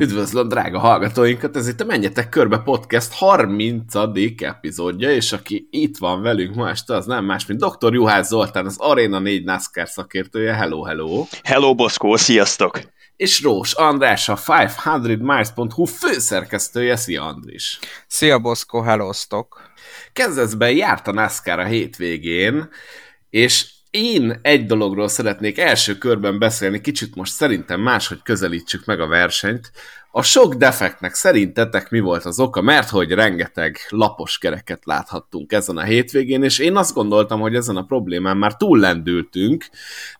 Üdvözlöm, drága hallgatóinkat! Ez itt a Menjetek Körbe Podcast 30. epizódja, és aki itt van velünk ma este, az nem más, mint Dr. Juhász Zoltán, az Arena 4 NASCAR szakértője. Hello, hello! Hello, Boszkó, sziasztok! És Rós András, a 500miles.hu főszerkesztője. Szia, Andris! Szia, Boszkó, hellóztok! Kezdetben járt a NASCAR a hétvégén, és én egy dologról szeretnék első körben beszélni, kicsit most szerintem máshogy közelítsük meg a versenyt. A sok defektnek szerintetek mi volt az oka? Mert hogy rengeteg lapos kereket láthattunk ezen a hétvégén, és én azt gondoltam, hogy ezen a problémán már túllendültünk,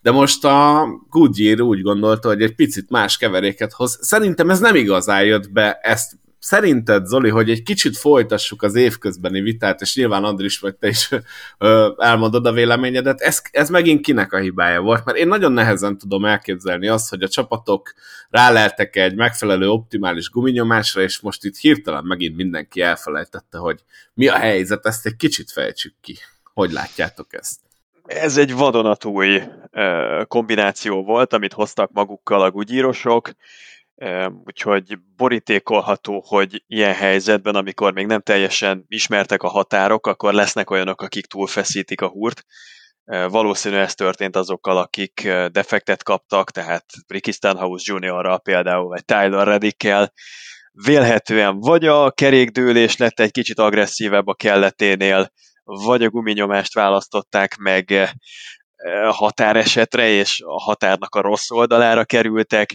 de most a Goodyear úgy gondolta, hogy egy picit más keveréket hoz. Szerintem ez nem igazán jött be, ezt szerinted, Zoli, hogy egy kicsit folytassuk az évközbeni vitát, és nyilván Andris, vagy te is ö, elmondod a véleményedet, ez, ez megint kinek a hibája volt? Mert én nagyon nehezen tudom elképzelni azt, hogy a csapatok ráleltek egy megfelelő optimális guminyomásra, és most itt hirtelen megint mindenki elfelejtette, hogy mi a helyzet, ezt egy kicsit fejtsük ki. Hogy látjátok ezt? Ez egy vadonatúj kombináció volt, amit hoztak magukkal a gugyírosok, Úgyhogy borítékolható, hogy ilyen helyzetben, amikor még nem teljesen ismertek a határok, akkor lesznek olyanok, akik túlfeszítik a húrt. Valószínű ez történt azokkal, akik defektet kaptak, tehát Ricky Stenhouse Jr.-ral például, vagy Tyler Reddickkel. Vélhetően vagy a kerékdőlés lett egy kicsit agresszívebb a kelleténél, vagy a guminyomást választották meg határesetre, és a határnak a rossz oldalára kerültek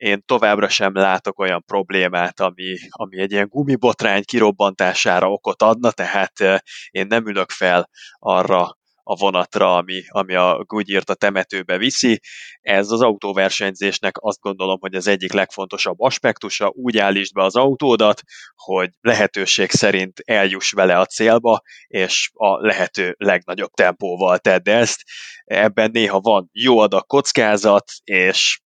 én továbbra sem látok olyan problémát, ami, ami egy ilyen gumibotrány kirobbantására okot adna, tehát én nem ülök fel arra a vonatra, ami, ami a Goodyear-t a temetőbe viszi. Ez az autóversenyzésnek azt gondolom, hogy az egyik legfontosabb aspektusa. Úgy állítsd be az autódat, hogy lehetőség szerint eljuss vele a célba, és a lehető legnagyobb tempóval tedd ezt. Ebben néha van jó adag kockázat, és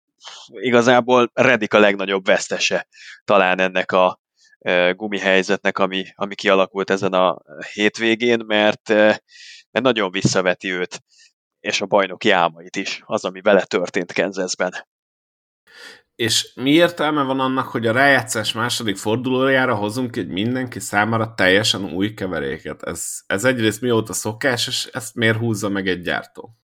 igazából Redik a legnagyobb vesztese talán ennek a gumi helyzetnek, ami, ami kialakult ezen a hétvégén, mert, mert nagyon visszaveti őt, és a bajnoki álmait is, az, ami vele történt Kansasben. És mi értelme van annak, hogy a rájátszás második fordulójára hozunk egy mindenki számára teljesen új keveréket? Ez, ez egyrészt mióta szokás, és ezt miért húzza meg egy gyártó?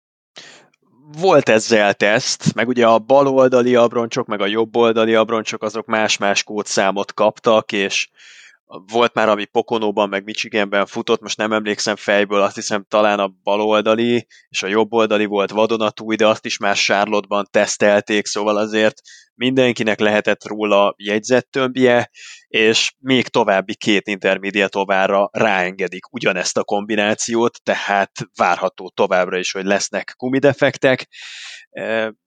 Volt ezzel teszt, meg ugye a bal oldali abroncsok, meg a jobb oldali abroncsok azok más-más kódszámot kaptak, és volt már, ami Pokonóban, meg Michiganben futott, most nem emlékszem fejből, azt hiszem talán a baloldali és a jobb oldali volt vadonatúj, de azt is már Charlotte-ban tesztelték, szóval azért mindenkinek lehetett róla jegyzettömbje, és még további két intermediate továra ráengedik ugyanezt a kombinációt, tehát várható továbbra is, hogy lesznek kumidefektek.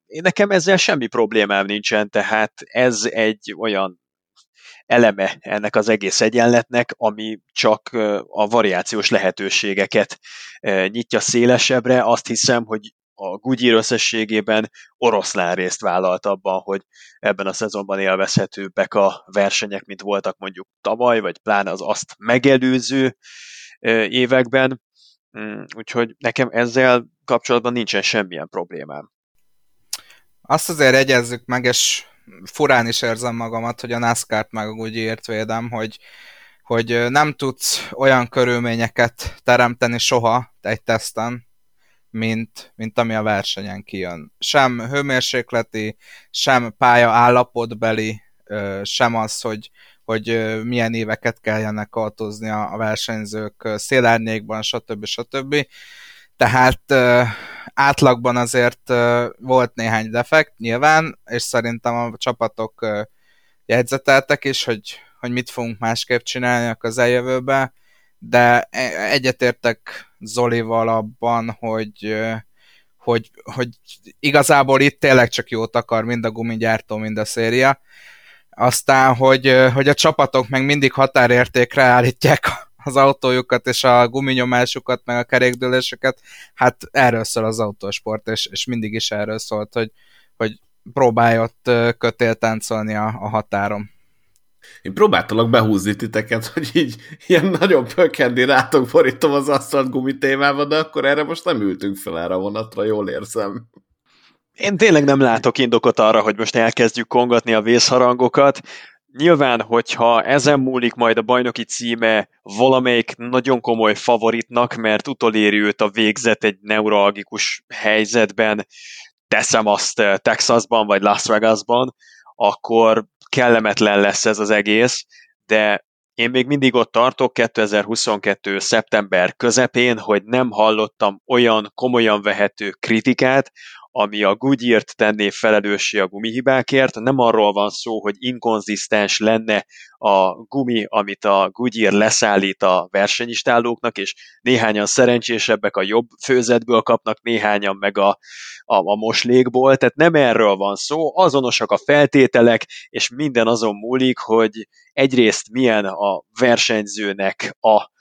Én nekem ezzel semmi problémám nincsen, tehát ez egy olyan eleme ennek az egész egyenletnek, ami csak a variációs lehetőségeket nyitja szélesebbre. Azt hiszem, hogy a Goodyear összességében oroszlán részt vállalt abban, hogy ebben a szezonban élvezhetőbbek a versenyek, mint voltak mondjuk tavaly, vagy pláne az azt megelőző években. Mm, úgyhogy nekem ezzel kapcsolatban nincsen semmilyen problémám. Azt azért egyezzük meg, és furán is érzem magamat, hogy a NASCAR-t meg úgy ért védem, hogy, hogy nem tudsz olyan körülményeket teremteni soha egy teszten, mint, mint ami a versenyen kijön. Sem hőmérsékleti, sem pálya állapotbeli, sem az, hogy, hogy milyen éveket kelljenek autózni a versenyzők szélárnyékban, stb. stb. Tehát átlagban azért volt néhány defekt nyilván, és szerintem a csapatok jegyzeteltek is, hogy, hogy mit fogunk másképp csinálni a közeljövőben, de e, egyetértek Zolival abban, hogy, hogy, hogy igazából itt tényleg csak jót akar mind a gumigyártó, mind a széria. Aztán, hogy, hogy a csapatok meg mindig határértékre állítják az autójukat és a guminyomásukat, meg a kerékdőléseket, hát erről szól az autósport, és, és mindig is erről szólt, hogy, hogy próbálj ott kötéltáncolni a, a határon. Én próbáltalak behúzni titeket, hogy így ilyen nagyon pökhendi rátok borítom az asztalt gumitémába, de akkor erre most nem ültünk fel erre a vonatra, jól érzem. Én tényleg nem látok indokot arra, hogy most elkezdjük kongatni a vészharangokat. Nyilván, hogyha ezen múlik majd a bajnoki címe valamelyik nagyon komoly favoritnak, mert utoléri őt a végzet egy neuralgikus helyzetben, teszem azt eh, Texasban vagy Las Vegasban, akkor kellemetlen lesz ez az egész, de én még mindig ott tartok 2022. szeptember közepén, hogy nem hallottam olyan komolyan vehető kritikát, ami a Goodyear-t tenné felelőssé a gumihibákért. Nem arról van szó, hogy inkonzisztens lenne a gumi, amit a Goodyear leszállít a versenyistálóknak, és néhányan szerencsésebbek a jobb főzetből kapnak, néhányan meg a, a, a moslékból, tehát nem erről van szó, azonosak a feltételek, és minden azon múlik, hogy egyrészt milyen a versenyzőnek a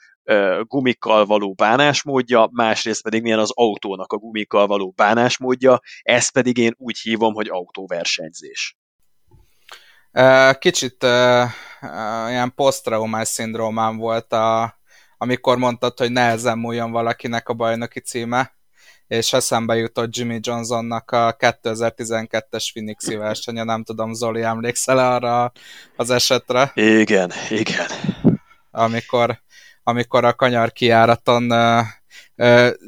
gumikkal való bánásmódja, másrészt pedig milyen az autónak a gumikkal való bánásmódja, ezt pedig én úgy hívom, hogy autóversenyzés. Kicsit uh, ilyen posztraumás szindrómám volt, a, amikor mondtad, hogy nehezen múljon valakinek a bajnoki címe, és eszembe jutott Jimmy Johnsonnak a 2012-es Phoenixi versenye, nem tudom, Zoli, emlékszel arra az esetre? Igen, igen. Amikor amikor a kanyar kiáraton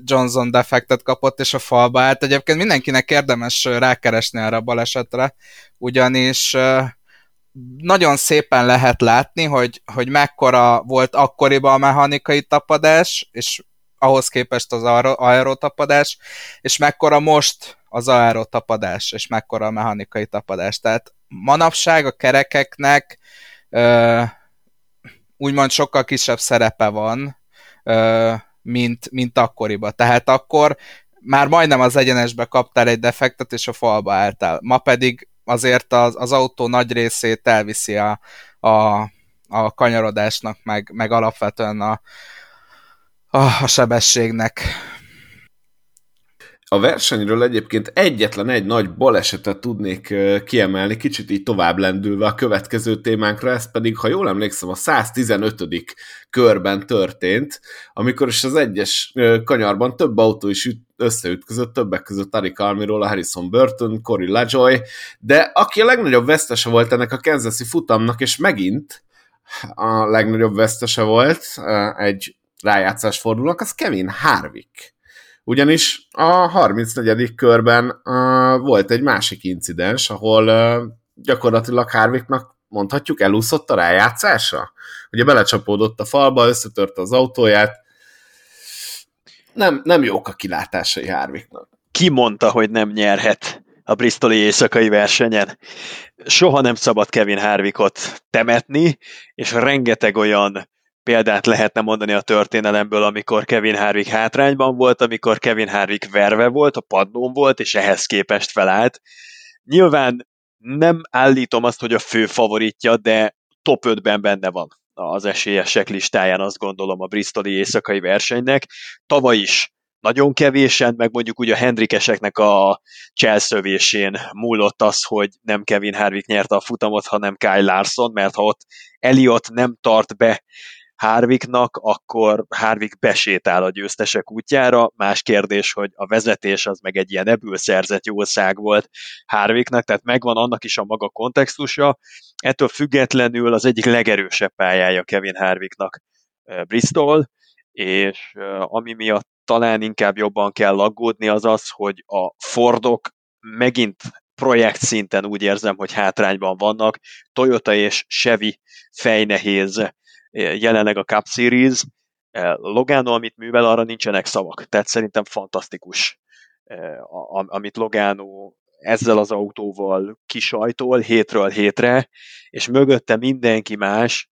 Johnson defektet kapott, és a falba állt. Egyébként mindenkinek érdemes rákeresni erre a balesetre, ugyanis nagyon szépen lehet látni, hogy, hogy mekkora volt akkoriban a mechanikai tapadás, és ahhoz képest az aerotapadás, és mekkora most az aerotapadás, és mekkora a mechanikai tapadás. Tehát manapság a kerekeknek úgymond sokkal kisebb szerepe van, mint, mint akkoriban. Tehát akkor már majdnem az egyenesbe kaptál egy defektet, és a falba álltál. Ma pedig azért az, az autó nagy részét elviszi a, a, a kanyarodásnak, meg, meg alapvetően a, a sebességnek. A versenyről egyébként egyetlen egy nagy balesetet tudnék kiemelni, kicsit így tovább lendülve a következő témánkra, ez pedig, ha jól emlékszem, a 115. körben történt, amikor is az egyes kanyarban több autó is összeütközött, többek között Ari Almiról, Harrison Burton, Cory LaJoy, de aki a legnagyobb vesztese volt ennek a Kansas futamnak, és megint a legnagyobb vesztese volt egy rájátszás fordulónak, az Kevin Harvick ugyanis a 34. körben uh, volt egy másik incidens, ahol uh, gyakorlatilag Harvicknak mondhatjuk elúszott a rájátszása. Ugye belecsapódott a falba, összetörte az autóját. Nem, nem jók a kilátásai Harvicknak. Ki mondta, hogy nem nyerhet a Bristoli éjszakai versenyen? Soha nem szabad Kevin Harvickot temetni, és rengeteg olyan példát lehetne mondani a történelemből, amikor Kevin Harvick hátrányban volt, amikor Kevin Harvick verve volt, a padlón volt, és ehhez képest felállt. Nyilván nem állítom azt, hogy a fő favoritja, de top 5-ben benne van az esélyesek listáján, azt gondolom a Bristoli éjszakai versenynek. Tavaly is nagyon kevésen, meg mondjuk ugye a Hendrikeseknek a cselszövésén múlott az, hogy nem Kevin Harvick nyerte a futamot, hanem Kyle Larson, mert ha ott Elliot nem tart be Harvicknak, akkor Harvick besétál a győztesek útjára. Más kérdés, hogy a vezetés az meg egy ilyen ebből szerzett jószág volt Harvicknak, tehát megvan annak is a maga kontextusa. Ettől függetlenül az egyik legerősebb pályája Kevin Harvicknak eh, Bristol, és eh, ami miatt talán inkább jobban kell aggódni, az az, hogy a Fordok megint projekt szinten úgy érzem, hogy hátrányban vannak. Toyota és Chevy fejnehéz jelenleg a Cup Series, e, Logano, amit művel, arra nincsenek szavak. Tehát szerintem fantasztikus, e, amit Logano ezzel az autóval kisajtol hétről hétre, és mögötte mindenki más,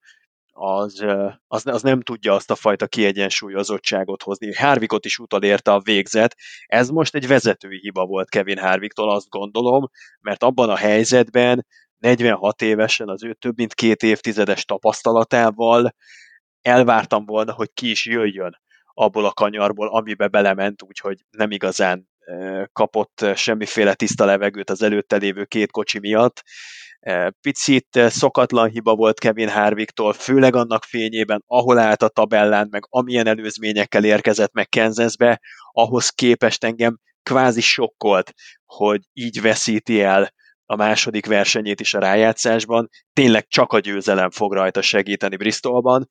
az, e, az, az nem tudja azt a fajta kiegyensúlyozottságot hozni. Harvickot is utolérte a végzet. Ez most egy vezetői hiba volt Kevin Harvicktól, azt gondolom, mert abban a helyzetben 46 évesen az ő több mint két évtizedes tapasztalatával elvártam volna, hogy ki is jöjjön abból a kanyarból, amibe belement, úgyhogy nem igazán kapott semmiféle tiszta levegőt az előtte lévő két kocsi miatt. Picit szokatlan hiba volt Kevin Harvicktól, főleg annak fényében, ahol állt a tabellán, meg amilyen előzményekkel érkezett meg Kansasbe, ahhoz képest engem kvázi sokkolt, hogy így veszíti el a második versenyét is a rájátszásban. Tényleg csak a győzelem fog rajta segíteni Bristolban.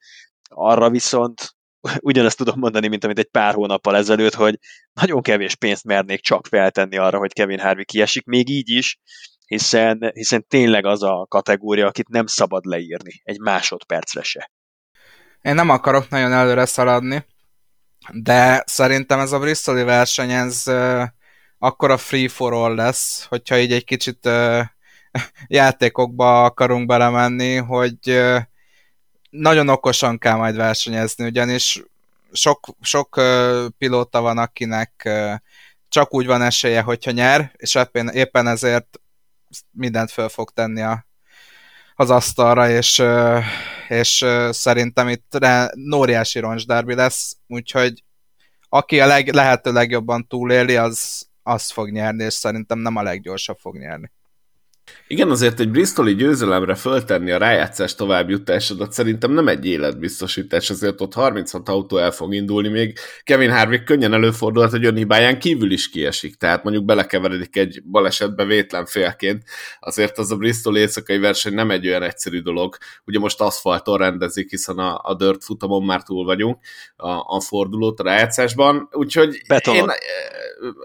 Arra viszont ugyanezt tudom mondani, mint amit egy pár hónappal ezelőtt, hogy nagyon kevés pénzt mernék csak feltenni arra, hogy Kevin Harvick kiesik, még így is, hiszen, hiszen tényleg az a kategória, akit nem szabad leírni egy másodpercre se. Én nem akarok nagyon előre szaladni, de szerintem ez a Bristoli verseny, ez akkora free for all lesz, hogyha így egy kicsit uh, játékokba akarunk belemenni, hogy uh, nagyon okosan kell majd versenyezni, ugyanis sok, sok uh, pilóta van, akinek uh, csak úgy van esélye, hogyha nyer, és éppen, éppen ezért mindent föl fog tenni a, az asztalra, és, és szerintem itt óriási roncsdárbi lesz, úgyhogy aki a leg, lehető legjobban túléli, az, az fog nyerni, és szerintem nem a leggyorsabb fog nyerni. Igen, azért egy Bristoli győzelemre föltenni a rájátszás továbbjutásodat szerintem nem egy életbiztosítás, azért ott 36 autó el fog indulni, még Kevin Harvick könnyen előfordulhat, hogy önhibáján kívül is kiesik, tehát mondjuk belekeveredik egy balesetbe vétlen félként, azért az a Bristol éjszakai verseny nem egy olyan egyszerű dolog, ugye most aszfalton rendezik, hiszen a, a dirt futamon már túl vagyunk, a, a fordulót a rájátszásban, úgyhogy Beton. Én,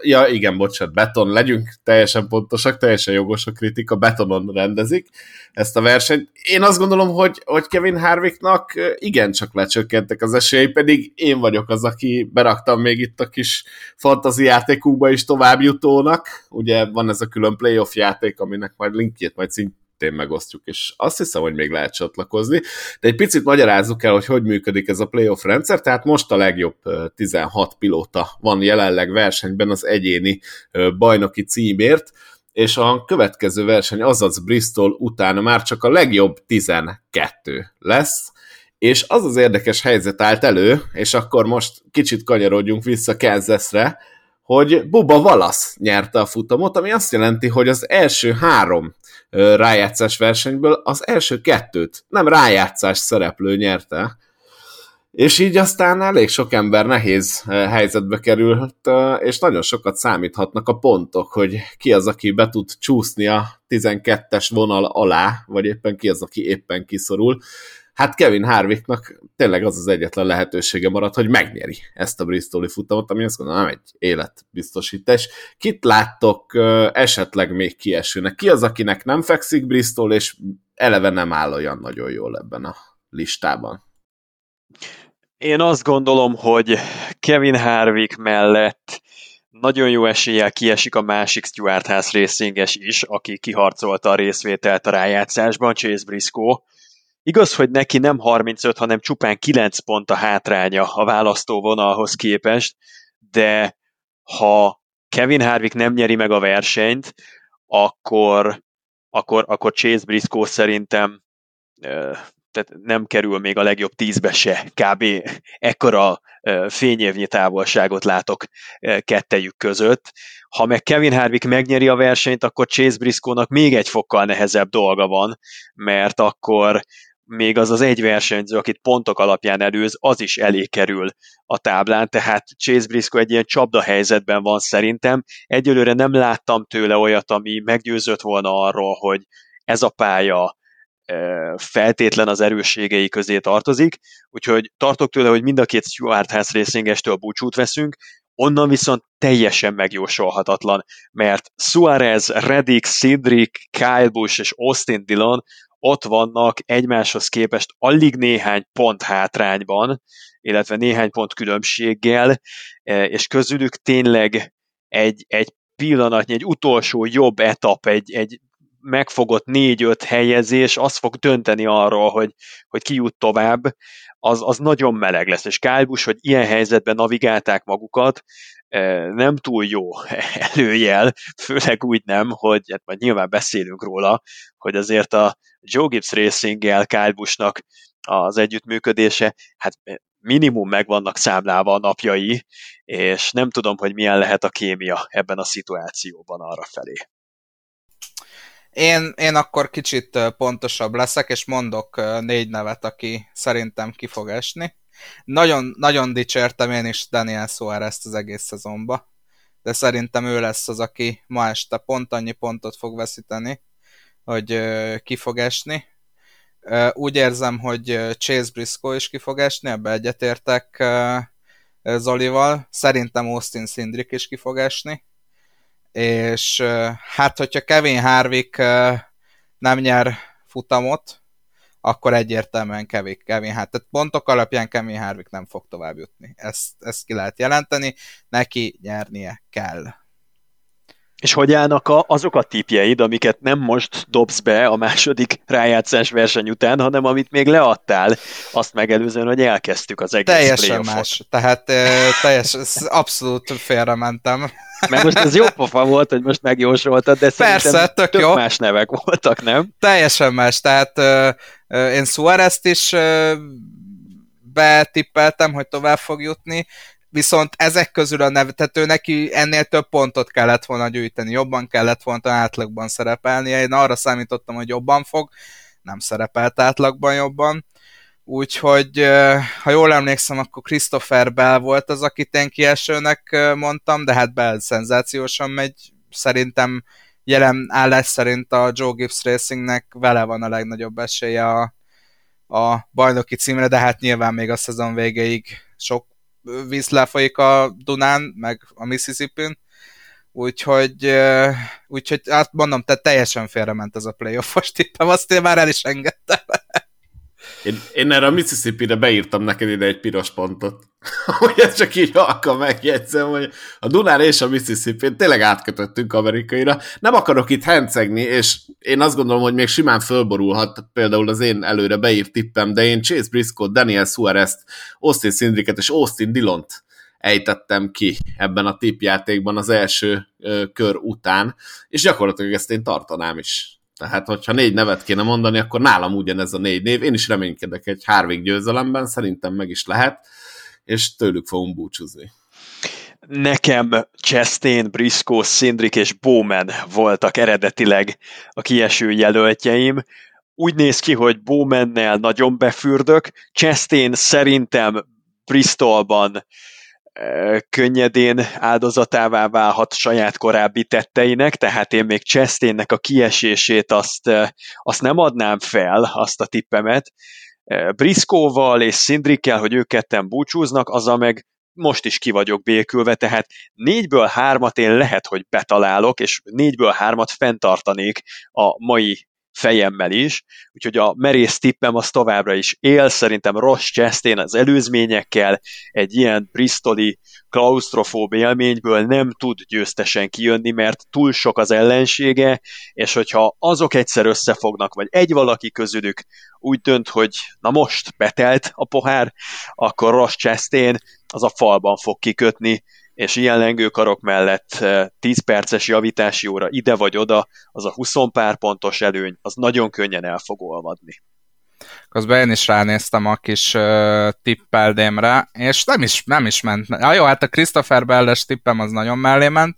ja igen, bocsánat, beton, legyünk teljesen pontosak, teljesen jogos a kritika, betonon rendezik ezt a versenyt. Én azt gondolom, hogy, hogy Kevin Harvicknak igencsak lecsökkentek az esélyei, pedig én vagyok az, aki beraktam még itt a kis fantazi játékukba is továbbjutónak. Ugye van ez a külön playoff játék, aminek majd linkjét majd szintén szintén megosztjuk, és azt hiszem, hogy még lehet csatlakozni. De egy picit magyarázzuk el, hogy hogy működik ez a playoff rendszer, tehát most a legjobb 16 pilóta van jelenleg versenyben az egyéni bajnoki címért, és a következő verseny, azaz Bristol utána már csak a legjobb 12 lesz, és az az érdekes helyzet állt elő, és akkor most kicsit kanyarodjunk vissza Kansasre, hogy Buba Valasz nyerte a futamot, ami azt jelenti, hogy az első három rájátszás versenyből az első kettőt nem rájátszás szereplő nyerte, és így aztán elég sok ember nehéz helyzetbe került, és nagyon sokat számíthatnak a pontok, hogy ki az, aki be tud csúszni a 12-es vonal alá, vagy éppen ki az, aki éppen kiszorul hát Kevin Harvicknak tényleg az az egyetlen lehetősége maradt, hogy megnyeri ezt a Bristoli futamot, ami azt gondolom nem egy életbiztosítás. Kit láttok esetleg még kiesőnek? Ki az, akinek nem fekszik Bristol, és eleve nem áll olyan nagyon jól ebben a listában? Én azt gondolom, hogy Kevin Harvick mellett nagyon jó eséllyel kiesik a másik Stuart House racinges is, aki kiharcolta a részvételt a rájátszásban, Chase Briscoe Igaz, hogy neki nem 35, hanem csupán 9 pont a hátránya a választóvonalhoz képest, de ha Kevin Harvick nem nyeri meg a versenyt, akkor, akkor, akkor Chase Briscoe szerintem tehát nem kerül még a legjobb tízbe se, kb. ekkora fényévnyi távolságot látok kettejük között. Ha meg Kevin Harvick megnyeri a versenyt, akkor Chase Briscoe-nak még egy fokkal nehezebb dolga van, mert akkor még az az egy versenyző, akit pontok alapján előz, az is elé kerül a táblán, tehát Chase Briscoe egy ilyen csapda helyzetben van szerintem. Egyelőre nem láttam tőle olyat, ami meggyőzött volna arról, hogy ez a pálya feltétlen az erősségei közé tartozik, úgyhogy tartok tőle, hogy mind a két Stuart House Racingestől búcsút veszünk, onnan viszont teljesen megjósolhatatlan, mert Suarez, Reddick, Cedric, Kyle Busch és Austin Dillon ott vannak egymáshoz képest alig néhány pont hátrányban, illetve néhány pont különbséggel, e, és közülük tényleg egy, egy pillanatnyi, egy utolsó jobb etap, egy, egy megfogott négy-öt helyezés, az fog dönteni arról, hogy, hogy ki jut tovább, az, az nagyon meleg lesz, és Kálbus, hogy ilyen helyzetben navigálták magukat, nem túl jó előjel, főleg úgy nem, hogy hát majd nyilván beszélünk róla, hogy azért a Joe Gibbs Racing-gel Kyle Busch-nak az együttműködése, hát minimum meg vannak számlálva a napjai, és nem tudom, hogy milyen lehet a kémia ebben a szituációban arra felé. Én, én akkor kicsit pontosabb leszek, és mondok négy nevet, aki szerintem ki fog esni. Nagyon, nagyon dicsértem én is Daniel Suárez-t az egész szezonba. de szerintem ő lesz az, aki ma este pont annyi pontot fog veszíteni, hogy ki fog esni. Úgy érzem, hogy Chase Briscoe is ki fog esni, ebbe egyetértek Zolival. Szerintem Austin Szindrik is ki fog esni. És hát, hogyha Kevin Harvick nem nyer futamot, akkor egyértelműen Kevin, Kevin hát, tehát pontok alapján Kevin Harvick nem fog tovább jutni. Ezt, ezt ki lehet jelenteni, neki nyernie kell. És hogy állnak a, azok a tipjeid, amiket nem most dobsz be a második rájátszás verseny után, hanem amit még leadtál, azt megelőzően, hogy elkezdtük az egész Teljesen más. Tehát teljes, abszolút félrementem. Mert most ez jó pofa volt, hogy most megjósoltad, de Persze, tök tök jó. más nevek voltak, nem? Teljesen más. Tehát uh, uh, én Suarez-t is uh, betippeltem, hogy tovább fog jutni, viszont ezek közül a neve, tehát ő neki ennél több pontot kellett volna gyűjteni, jobban kellett volna átlagban szerepelnie, én arra számítottam, hogy jobban fog, nem szerepelt átlagban jobban, úgyhogy ha jól emlékszem, akkor Christopher Bell volt az, akit én kiesőnek mondtam, de hát Bell szenzációsan megy, szerintem jelen állás szerint a Joe Gibbs Racingnek vele van a legnagyobb esélye a, a bajnoki címre, de hát nyilván még a szezon végéig sok víz lefolyik a Dunán, meg a Mississippi-n, úgyhogy, úgyhogy azt mondom, tehát teljesen félrement ez a playoffos tippem, azt én már el is engedtem. Én, én erre a Mississippi-re beírtam neked ide egy piros pontot. hogy ez csak így halka megjegyzem, hogy a Dunán és a mississippi tényleg átkötöttünk amerikaira. Nem akarok itt hencegni, és én azt gondolom, hogy még simán fölborulhat például az én előre beírt tippem, de én Chase Briscoe, Daniel Suarez-t, Austin Szindriket és Austin Dillont ejtettem ki ebben a tippjátékban az első ö, kör után, és gyakorlatilag ezt én tartanám is. Tehát, hogyha négy nevet kéne mondani, akkor nálam ugyanez a négy név. Én is reménykedek egy Harvick győzelemben, szerintem meg is lehet, és tőlük fogunk búcsúzni. Nekem Chastain, Briscoe, Szindrik és Bowman voltak eredetileg a kieső jelöltjeim. Úgy néz ki, hogy Bowmannel nagyon befürdök. Chastain szerintem Bristolban könnyedén áldozatává válhat saját korábbi tetteinek, tehát én még Chastainnek a kiesését azt, azt nem adnám fel, azt a tippemet. Briskóval és Szindrikkel, hogy ők ketten búcsúznak, azzal meg most is ki vagyok békülve, tehát négyből hármat én lehet, hogy betalálok, és négyből hármat fenntartanék a mai fejemmel is, úgyhogy a merész tippem az továbbra is él, szerintem Ross Chastain az előzményekkel egy ilyen bristoli klaustrofób élményből nem tud győztesen kijönni, mert túl sok az ellensége, és hogyha azok egyszer összefognak, vagy egy valaki közülük úgy dönt, hogy na most betelt a pohár, akkor Ross Chastain az a falban fog kikötni, és ilyen lengőkarok mellett 10 perces javítási óra ide vagy oda, az a 20 pár pontos előny, az nagyon könnyen el fog olvadni. Közben én is ránéztem a kis uh, tippeldémre, és nem is, nem is ment. Ja, jó, hát a Christopher Belles tippem az nagyon mellé ment,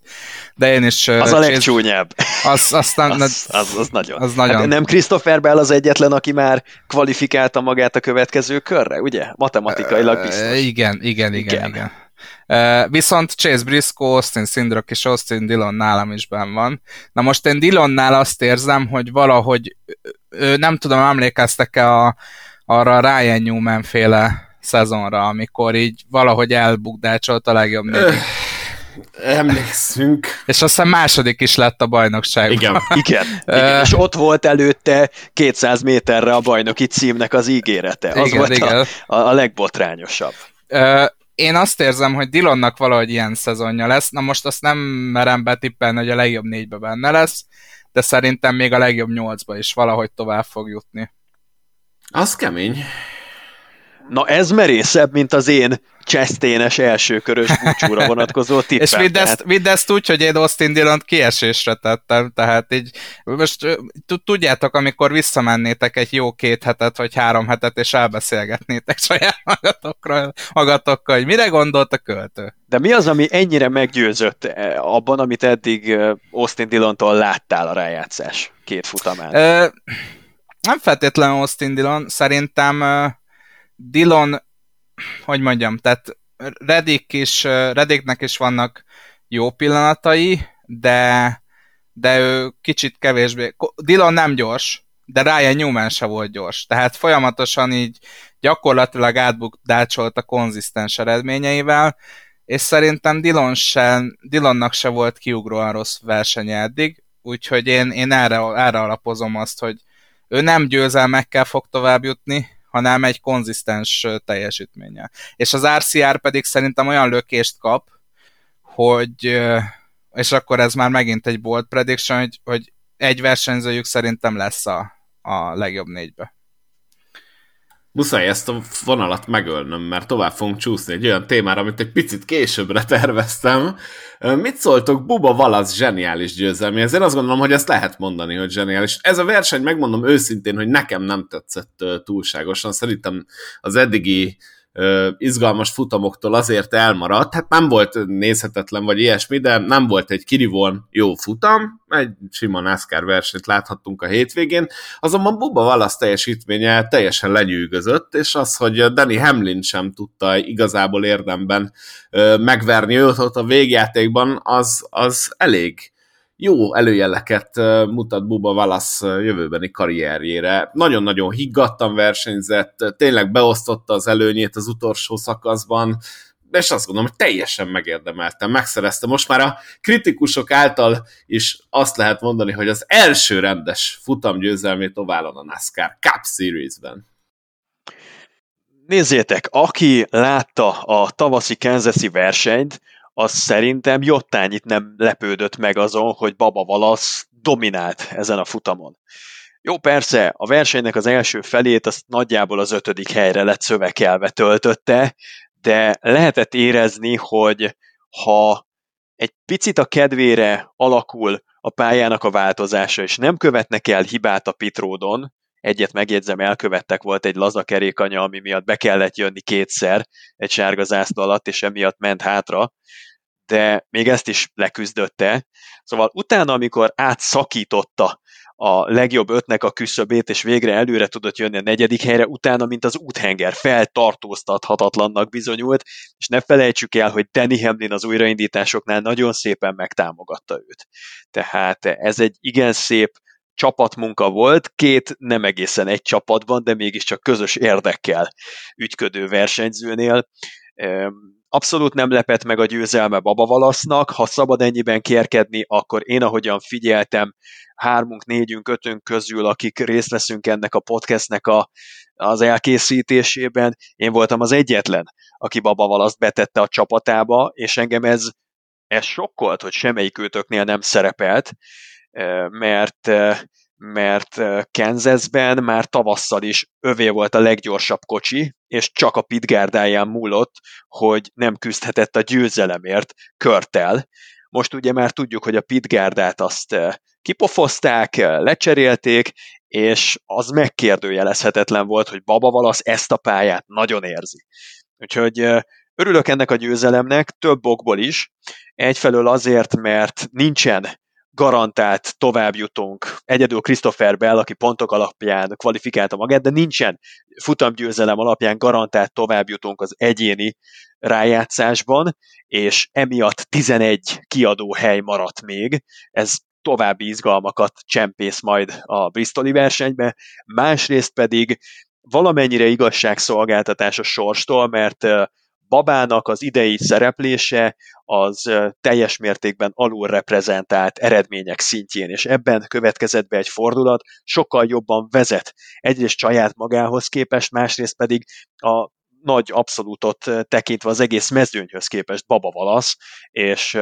de én is... Uh, az a legcsúnyább. Az, az, nem, az, az, az nagyon. Az nagyon. Hát nem Christopher Bell az egyetlen, aki már kvalifikálta magát a következő körre, ugye? Matematikailag biztos. Uh, igen, igen, igen, igen. igen. Viszont Chase Briscoe, Austin Sindrock és Austin Dillon nálam is benn van. Na most én Dillonnál azt érzem, hogy valahogy ő, nem tudom, emlékeztek-e a, arra a Ryan Newman féle szezonra, amikor így valahogy elbukdácsolt a legjobb négy. Emlékszünk. És azt hiszem második is lett a bajnokságban. Igen, igen, igen. és ott volt előtte 200 méterre a bajnoki címnek az ígérete. Az igen, volt igen. A, a legbotrányosabb én azt érzem, hogy Dillonnak valahogy ilyen szezonja lesz. Na most azt nem merem betippelni, hogy a legjobb négybe benne lesz, de szerintem még a legjobb nyolcba is valahogy tovább fog jutni. Az kemény. Na ez merészebb, mint az én cseszténes elsőkörös búcsúra vonatkozó tippem. És vidd ezt, vidd ezt úgy, hogy én Austin Dillon kiesésre tettem, tehát így most tudjátok, amikor visszamennétek egy jó két hetet, vagy három hetet, és elbeszélgetnétek saját magatokról, magatokkal, hogy mire gondolt a költő. De mi az, ami ennyire meggyőzött e, abban, amit eddig Austin Dillontól láttál a rájátszás két futamán? Ö, nem feltétlenül Austin Dillon, szerintem Dillon, hogy mondjam, tehát Redik is, Rediknek is vannak jó pillanatai, de, de ő kicsit kevésbé... Dylan nem gyors, de Ryan Newman se volt gyors. Tehát folyamatosan így gyakorlatilag átbukdácsolt a konzisztens eredményeivel, és szerintem Dillon sem, Dillonnak se volt kiugróan rossz versenye eddig, úgyhogy én, én erre, erre alapozom azt, hogy ő nem győzelmekkel fog tovább jutni, hanem egy konzisztens teljesítménnyel. És az RCR pedig szerintem olyan lökést kap, hogy, és akkor ez már megint egy bold prediction, hogy, hogy egy versenyzőjük szerintem lesz a, a legjobb négybe. Muszáj ezt a vonalat megölnöm, mert tovább fogunk csúszni egy olyan témára, amit egy picit későbbre terveztem. Mit szóltok Buba Valasz zseniális győzelmi? Én azt gondolom, hogy ezt lehet mondani, hogy zseniális. Ez a verseny, megmondom őszintén, hogy nekem nem tetszett túlságosan. Szerintem az eddigi izgalmas futamoktól azért elmaradt. Hát nem volt nézhetetlen vagy ilyesmi, de nem volt egy kirivón jó futam, egy sima NASCAR versenyt láthattunk a hétvégén, azonban Bubba Wallace teljesítménye teljesen lenyűgözött, és az, hogy Danny Hamlin sem tudta igazából érdemben megverni őt ott a végjátékban, az, az elég jó előjeleket mutat Buba Valasz jövőbeni karrierjére. Nagyon-nagyon higgadtan versenyzett, tényleg beosztotta az előnyét az utolsó szakaszban, és azt gondolom, hogy teljesen megérdemelte, megszerezte. Most már a kritikusok által is azt lehet mondani, hogy az első rendes futamgyőzelmét oválon a NASCAR Cup Series-ben. Nézzétek, aki látta a tavaszi Kansas versenyt, az szerintem jottányit nem lepődött meg azon, hogy Baba Valasz dominált ezen a futamon. Jó, persze, a versenynek az első felét azt nagyjából az ötödik helyre lett szövekelve töltötte, de lehetett érezni, hogy ha egy picit a kedvére alakul a pályának a változása, és nem követnek el hibát a pitródon, egyet megjegyzem, elkövettek, volt egy laza kerékanya, ami miatt be kellett jönni kétszer egy sárga zászló alatt, és emiatt ment hátra, de még ezt is leküzdötte. Szóval utána, amikor átszakította a legjobb ötnek a küszöbét, és végre előre tudott jönni a negyedik helyre, utána, mint az úthenger, feltartóztathatatlannak bizonyult, és ne felejtsük el, hogy Danny Hamlin az újraindításoknál nagyon szépen megtámogatta őt. Tehát ez egy igen szép csapatmunka volt, két nem egészen egy csapatban, de mégiscsak közös érdekkel ügyködő versenyzőnél. Abszolút nem lepett meg a győzelme Baba Valasznak, ha szabad ennyiben kérkedni, akkor én ahogyan figyeltem, hármunk, négyünk, ötünk közül, akik részt veszünk ennek a podcastnek a, az elkészítésében, én voltam az egyetlen, aki Baba Valaszt betette a csapatába, és engem ez, ez sokkolt, hogy semmelyik őtöknél nem szerepelt, mert mert Kansasben már tavasszal is övé volt a leggyorsabb kocsi, és csak a pitgárdáján múlott, hogy nem küzdhetett a győzelemért körtel. Most ugye már tudjuk, hogy a pitgárdát azt kipofozták, lecserélték, és az megkérdőjelezhetetlen volt, hogy Baba Valasz ezt a pályát nagyon érzi. Úgyhogy örülök ennek a győzelemnek több okból is. Egyfelől azért, mert nincsen garantált továbbjutunk. Egyedül Christopher Bell, aki pontok alapján kvalifikálta magát, de nincsen futamgyőzelem alapján garantált továbbjutunk az egyéni rájátszásban, és emiatt 11 kiadó hely maradt még. Ez további izgalmakat csempész majd a Bristoli versenybe, másrészt pedig valamennyire igazságszolgáltatás a sorstól, mert babának az idei szereplése az teljes mértékben alul reprezentált eredmények szintjén, és ebben következett be egy fordulat, sokkal jobban vezet. Egyrészt saját magához képest, másrészt pedig a nagy abszolútot tekintve az egész mezőnyhöz képest Baba Valasz, és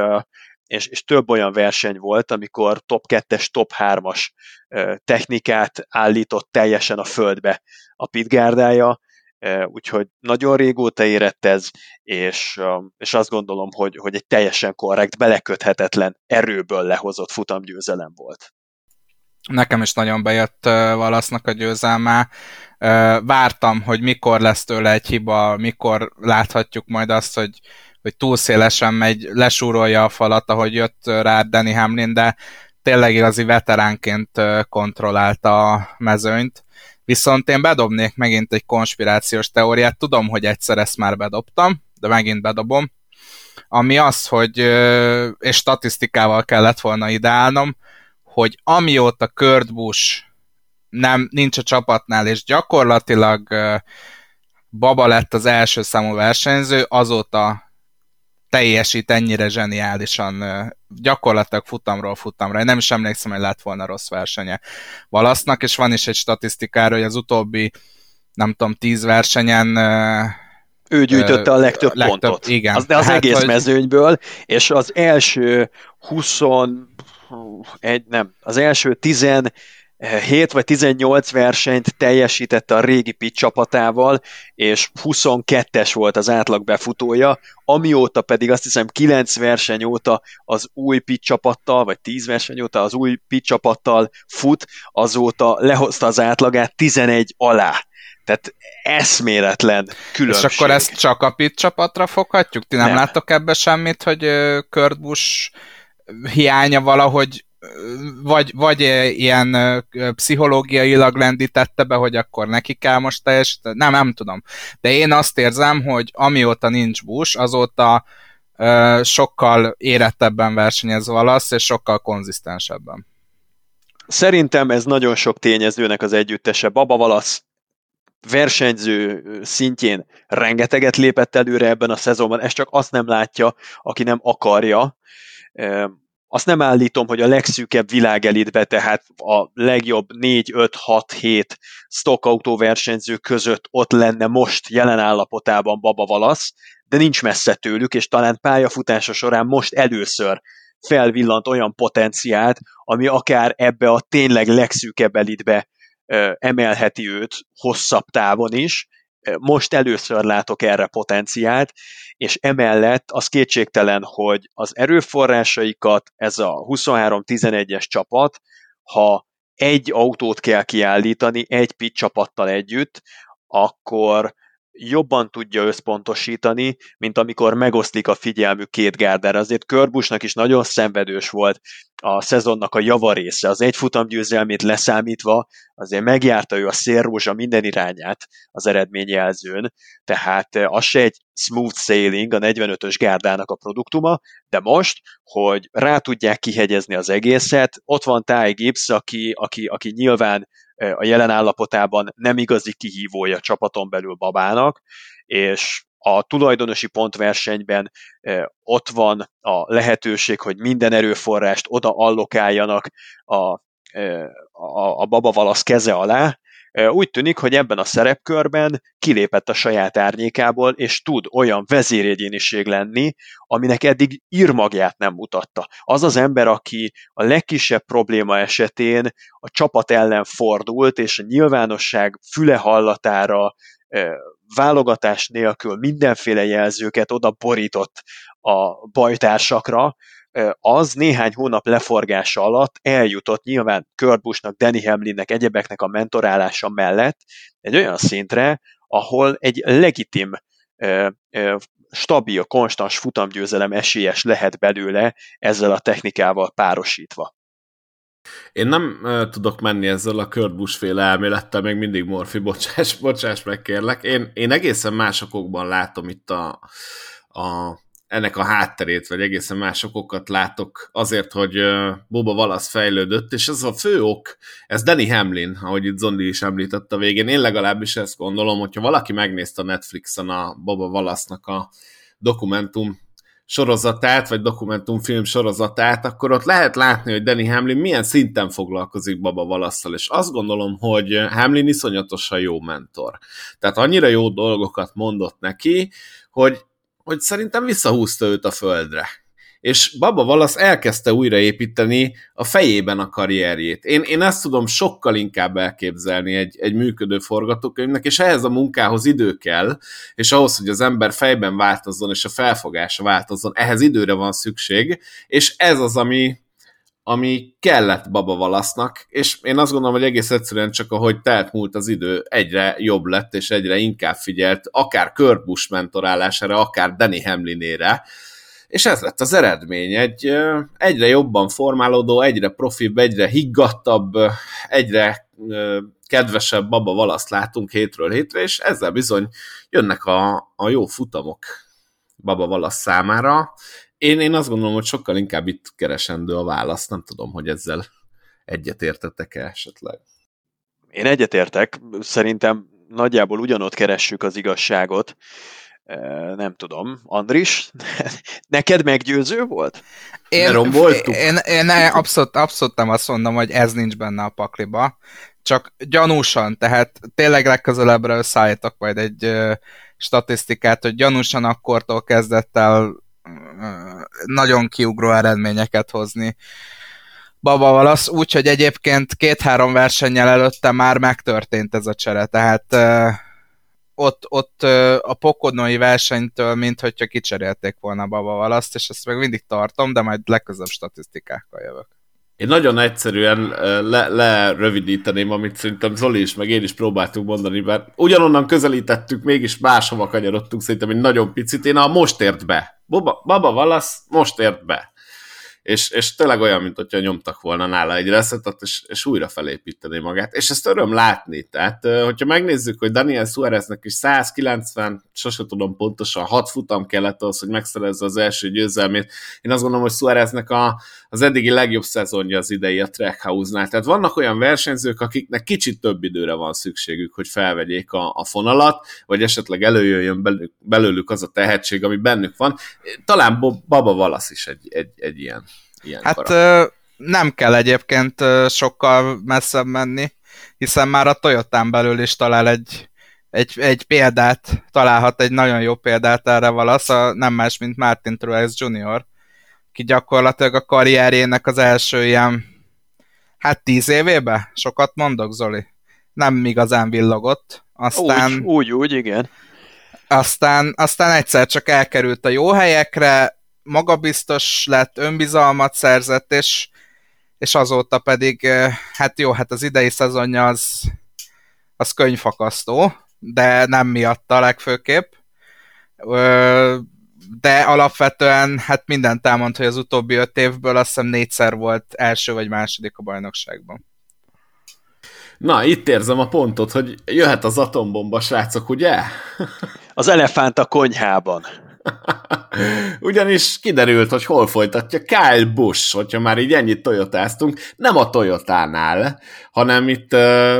és, és több olyan verseny volt, amikor top 2-es, top 3-as technikát állított teljesen a földbe a pitgárdája, úgyhogy nagyon régóta érett ez, és, és azt gondolom, hogy, hogy egy teljesen korrekt, beleköthetetlen erőből lehozott futamgyőzelem volt. Nekem is nagyon bejött Valasznak a győzelme. Vártam, hogy mikor lesz tőle egy hiba, mikor láthatjuk majd azt, hogy, hogy túl szélesen megy, lesúrolja a falat, ahogy jött rá Danny Hamlin, de tényleg igazi veteránként kontrollálta a mezőnyt Viszont én bedobnék megint egy konspirációs teóriát. Tudom, hogy egyszer ezt már bedobtam, de megint bedobom. ami az, hogy, és statisztikával kellett volna ideálnom, hogy amióta Kurt Busch nem, nincs a csapatnál, és gyakorlatilag Baba lett az első számú versenyző, azóta teljesít ennyire zseniálisan gyakorlatilag futamról futamra. Én nem is emlékszem, hogy lett volna rossz versenye Valasznak, és van is egy statisztikára, hogy az utóbbi, nem tudom, tíz versenyen ő gyűjtötte a legtöbb, legtöbb pontot. Igen. Az, de az hát, egész hogy... mezőnyből, és az első 20 egy, nem, az első 10 7 vagy 18 versenyt teljesítette a régi pit csapatával, és 22-es volt az átlag befutója, amióta pedig azt hiszem 9 verseny óta az új pit csapattal, vagy 10 verseny óta az új pit csapattal fut, azóta lehozta az átlagát 11 alá. Tehát eszméletlen különbség. És akkor ezt csak a pit csapatra foghatjuk? Ti nem, nem. láttok ebbe semmit, hogy Kurt Busch hiánya valahogy vagy, vagy ilyen pszichológiailag lendítette be, hogy akkor neki kell most teljesíteni, nem, nem tudom. De én azt érzem, hogy amióta nincs Bush, azóta uh, sokkal érettebben versenyez Valasz, és sokkal konzisztensebben. Szerintem ez nagyon sok tényezőnek az együttese. Baba Valasz versenyző szintjén rengeteget lépett előre ebben a szezonban, ez csak azt nem látja, aki nem akarja azt nem állítom, hogy a legszűkebb világelitbe, tehát a legjobb 4-5-6-7 stock autóversenyző között ott lenne most jelen állapotában Baba Valasz, de nincs messze tőlük, és talán pályafutása során most először felvillant olyan potenciált, ami akár ebbe a tényleg legszűkebb elitbe emelheti őt hosszabb távon is, most először látok erre potenciált, és emellett az kétségtelen, hogy az erőforrásaikat ez a 23-11-es csapat, ha egy autót kell kiállítani, egy pit csapattal együtt, akkor jobban tudja összpontosítani, mint amikor megoszlik a figyelmük két gárdára. Azért Körbusnak is nagyon szenvedős volt a szezonnak a javarésze. Az egy futamgyőzelmét leszámítva azért megjárta ő a szélrózsa minden irányát az eredményjelzőn, tehát eh, az se egy smooth sailing a 45-ös gárdának a produktuma, de most, hogy rá tudják kihegyezni az egészet, ott van Ty Gibbs, aki, aki, aki nyilván a jelen állapotában nem igazi kihívója csapaton belül Babának, és a tulajdonosi pontversenyben ott van a lehetőség, hogy minden erőforrást oda allokáljanak a, a, a Baba Valasz keze alá, úgy tűnik, hogy ebben a szerepkörben kilépett a saját árnyékából, és tud olyan vezéregyéniség lenni, aminek eddig írmagját nem mutatta. Az az ember, aki a legkisebb probléma esetén a csapat ellen fordult, és a nyilvánosság füle hallatára válogatás nélkül mindenféle jelzőket oda borított a bajtársakra, az néhány hónap leforgása alatt eljutott nyilván Körbusnak, Danny Hamlinnek, egyebeknek a mentorálása mellett egy olyan szintre, ahol egy legitim, stabil, konstans futamgyőzelem esélyes lehet belőle ezzel a technikával párosítva. Én nem uh, tudok menni ezzel a Kurt féle elmélettel, még mindig Morfi, bocsáss, bocsáss meg kérlek. Én, én egészen másokokban látom itt a, a ennek a hátterét, vagy egészen más látok azért, hogy Boba Valasz fejlődött, és ez a fő ok, ez Danny Hamlin, ahogy itt Zondi is említett a végén, én legalábbis ezt gondolom, hogyha valaki megnézte a Netflixen a Boba Valasznak a dokumentum sorozatát, vagy dokumentumfilm sorozatát, akkor ott lehet látni, hogy Danny Hamlin milyen szinten foglalkozik Baba Valasszal, és azt gondolom, hogy Hamlin iszonyatosan jó mentor. Tehát annyira jó dolgokat mondott neki, hogy hogy szerintem visszahúzta őt a földre. És Baba Valasz elkezdte újraépíteni a fejében a karrierjét. Én, én ezt tudom sokkal inkább elképzelni egy, egy működő forgatókönyvnek, és ehhez a munkához idő kell, és ahhoz, hogy az ember fejben változzon, és a felfogása változzon, ehhez időre van szükség, és ez az, ami, ami kellett Baba Valasznak, és én azt gondolom, hogy egész egyszerűen csak ahogy telt múlt az idő, egyre jobb lett, és egyre inkább figyelt, akár Kurt Busch mentorálására, akár Danny Hamlinére, és ez lett az eredmény. Egy egyre jobban formálódó, egyre profibb, egyre higgadtabb, egyre kedvesebb Baba Valaszt látunk hétről hétre, és ezzel bizony jönnek a, a jó futamok. Baba Valasz számára. Én, én azt gondolom, hogy sokkal inkább itt keresendő a válasz, nem tudom, hogy ezzel egyetértettek-e esetleg. Én egyetértek, szerintem nagyjából ugyanott keressük az igazságot, nem tudom, Andris, neked meggyőző volt? Én, én, én, én abszolút, abszolút nem azt mondom, hogy ez nincs benne a pakliba, csak gyanúsan, tehát tényleg legközelebbre összeállítok majd egy ö, statisztikát, hogy gyanúsan akkortól kezdett el ö, nagyon kiugró eredményeket hozni. Baba Valasz, úgyhogy egyébként két-három versennyel előtte már megtörtént ez a csere, tehát ö, ott, ott a pokodnói versenytől, mint hogyha kicserélték volna Baba Valaszt, és ezt meg mindig tartom, de majd legközelebb statisztikákkal jövök. Én nagyon egyszerűen le, lerövidíteném, amit szerintem Zoli is, meg én is próbáltuk mondani, mert ugyanonnan közelítettük, mégis máshova kanyarodtunk szerintem egy nagyon picit. Én a most ért be. Baba, Baba Valasz most ért be és, és tényleg olyan, mint hogyha nyomtak volna nála egy reszetet, és, és újra felépíteni magát, és ezt öröm látni, tehát hogyha megnézzük, hogy Daniel Suáreznek is 190, sose tudom pontosan, 6 futam kellett az, hogy megszerezze az első győzelmét, én azt gondolom, hogy Suáreznek a, az eddigi legjobb szezonja az idei a Trackhouse-nál, tehát vannak olyan versenyzők, akiknek kicsit több időre van szükségük, hogy felvegyék a, a fonalat, vagy esetleg előjöjjön belőlük, belőlük az a tehetség, ami bennük van. Talán Baba Valasz is egy, egy, egy ilyen ilyen Hát karakter. nem kell egyébként sokkal messzebb menni, hiszen már a Toyotán belül is talál egy, egy, egy példát, találhat egy nagyon jó példát erre valasz, a, nem más, mint Martin Truex Jr., ki gyakorlatilag a karrierjének az első ilyen, hát tíz évébe? Sokat mondok, Zoli? Nem igazán villogott. Aztán, úgy, úgy, úgy, igen. Aztán, aztán egyszer csak elkerült a jó helyekre, magabiztos lett, önbizalmat szerzett, és, és azóta pedig, hát jó, hát az idei szezonja az, az könyvfakasztó, de nem miatta legfőképp. De alapvetően hát mindent elmond, hogy az utóbbi öt évből azt hiszem négyszer volt első vagy második a bajnokságban. Na, itt érzem a pontot, hogy jöhet az atombomba, srácok, ugye? Az elefánt a konyhában. Ugyanis kiderült, hogy hol folytatja Kyle Busch, hogyha már így ennyit toyotáztunk, nem a Toyotánál, hanem itt uh,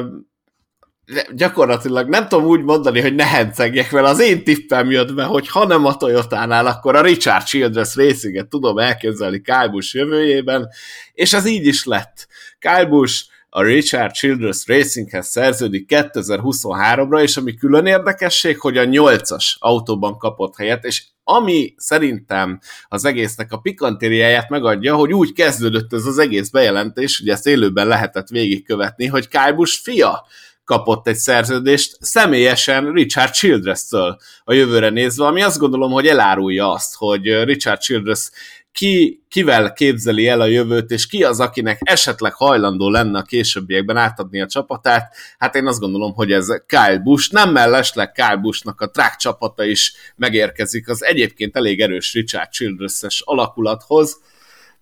gyakorlatilag nem tudom úgy mondani, hogy ne hencegjek vele, az én tippem jött be, hogy ha nem a Toyotánál, akkor a Richard Childress Racinget tudom elképzelni Kyle Busch jövőjében, és az így is lett. Kyle Busch a Richard Childress Racinghez szerződik 2023-ra, és ami külön érdekesség, hogy a 8-as autóban kapott helyet, és ami szerintem az egésznek a pikantériáját megadja, hogy úgy kezdődött ez az egész bejelentés, hogy ezt élőben lehetett végigkövetni, hogy Kájbus fia kapott egy szerződést személyesen Richard Childress-től a jövőre nézve, ami azt gondolom, hogy elárulja azt, hogy Richard Childress ki, kivel képzeli el a jövőt, és ki az, akinek esetleg hajlandó lenne a későbbiekben átadni a csapatát, hát én azt gondolom, hogy ez Kyle Busch, nem mellesleg Kyle Buschnak a track csapata is megérkezik az egyébként elég erős Richard Childress-es alakulathoz.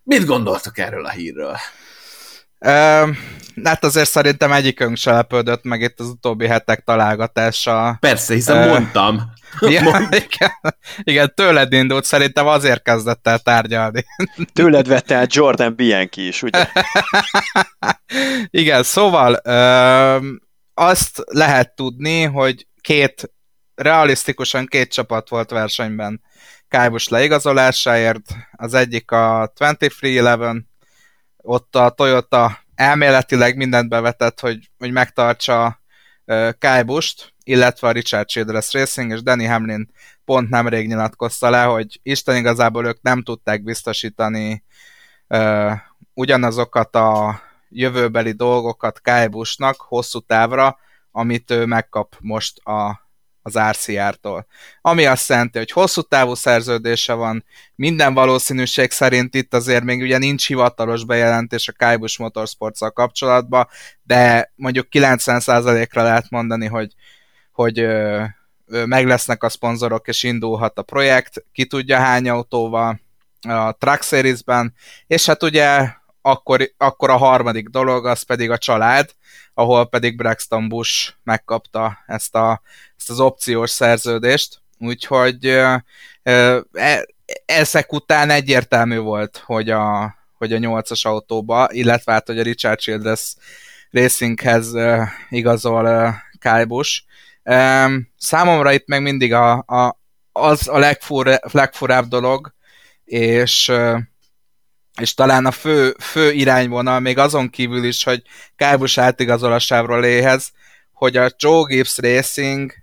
Mit gondoltok erről a hírről? Hát azért szerintem egyikünk se lepődött meg itt az utóbbi hetek találgatása. Persze, hiszen uh, mondtam. Ja, igen, igen, tőled indult, szerintem azért kezdett el tárgyalni. Tőled vette el Jordan Bianchi is, ugye? igen, szóval azt lehet tudni, hogy két, realisztikusan két csapat volt versenyben Kájbus leigazolásáért, az egyik a 2311, ott a Toyota elméletileg mindent bevetett, hogy, hogy megtartsa uh, Kájbust, illetve a Richard Childress Racing, és Danny Hamlin pont nemrég nyilatkozta le, hogy Isten igazából ők nem tudták biztosítani uh, ugyanazokat a jövőbeli dolgokat Kájbusnak hosszú távra, amit ő megkap most a az RCR-tól. Ami azt jelenti, hogy hosszú távú szerződése van, minden valószínűség szerint itt azért még ugye nincs hivatalos bejelentés a Kaibush motorsports kapcsolatban, de mondjuk 90%-ra lehet mondani, hogy, hogy ö, ö, meg lesznek a szponzorok, és indulhat a projekt, ki tudja hány autóval a Truck Series-ben, és hát ugye akkor, akkor a harmadik dolog, az pedig a család, ahol pedig Braxton Bush megkapta ezt, a, ezt az opciós szerződést, Úgyhogy e, ezek után egyértelmű volt, hogy a, hogy a 8-as autóba, illetve hát, hogy a Richard Childress Racinghez igazol Kyle Busch. Számomra itt meg mindig a, a, az a legfur, legfurább dolog, és és talán a fő, fő irányvonal még azon kívül is, hogy Kyle Busch átigazol a Chevrolethez, hogy a Joe Gibbs Racing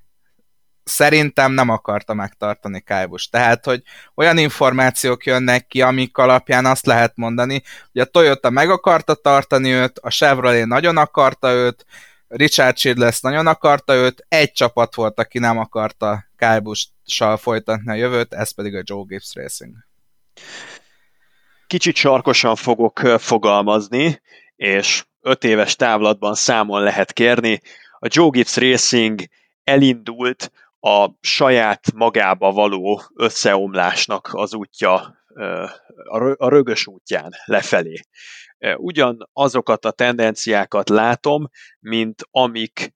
szerintem nem akarta megtartani Kájbus. Tehát, hogy olyan információk jönnek ki, amik alapján azt lehet mondani, hogy a Toyota meg akarta tartani őt, a Chevrolet nagyon akarta őt, Richard Childress nagyon akarta őt, egy csapat volt, aki nem akarta Kájbussal folytatni a jövőt, ez pedig a Joe Gibbs Racing. Kicsit sarkosan fogok fogalmazni, és öt éves távlatban számon lehet kérni. A Joe Gibbs Racing elindult a saját magába való összeomlásnak az útja, a rögös útján lefelé. Ugyan azokat a tendenciákat látom, mint amik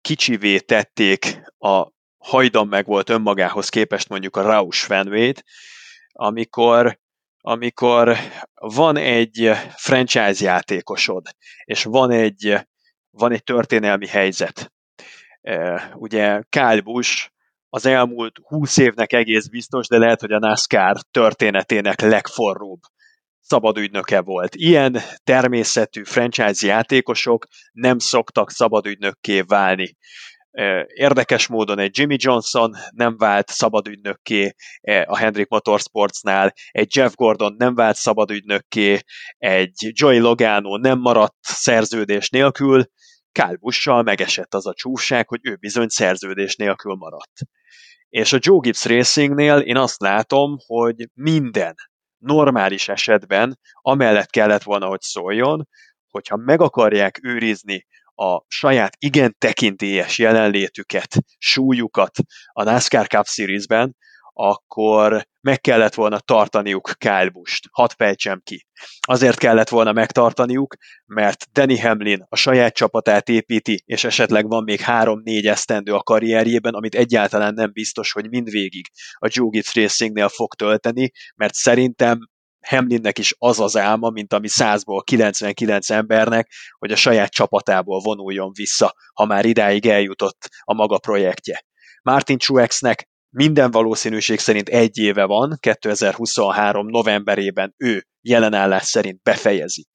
kicsivé tették a hajdan meg volt önmagához képest mondjuk a Rausch Fenway-t, amikor, amikor van egy franchise játékosod, és van egy, van egy történelmi helyzet, Ugye Kyle Busch az elmúlt 20 évnek egész biztos, de lehet, hogy a NASCAR történetének legforróbb szabadügynöke volt. Ilyen természetű franchise játékosok nem szoktak szabadügynökké válni. Érdekes módon egy Jimmy Johnson nem vált szabadügynökké a Hendrick Motorsportsnál, egy Jeff Gordon nem vált szabadügynökké, egy Joey Logano nem maradt szerződés nélkül, Kálbussal megesett az a csúság, hogy ő bizony szerződés nélkül maradt. És a Joe Gibbs Racingnél én azt látom, hogy minden normális esetben amellett kellett volna, hogy szóljon, hogyha meg akarják őrizni a saját igen tekintélyes jelenlétüket, súlyukat a NASCAR Cup Series-ben, akkor meg kellett volna tartaniuk Kyle Busch-t. Hadd pejtsem ki. Azért kellett volna megtartaniuk, mert Danny Hamlin a saját csapatát építi, és esetleg van még három-négy esztendő a karrierjében, amit egyáltalán nem biztos, hogy mindvégig a Joe Gibbs Racingnél fog tölteni, mert szerintem Hamlinnek is az az álma, mint ami 100-ból 99 embernek, hogy a saját csapatából vonuljon vissza, ha már idáig eljutott a maga projektje. Martin Truexnek minden valószínűség szerint egy éve van, 2023 novemberében ő jelenállás szerint befejezi.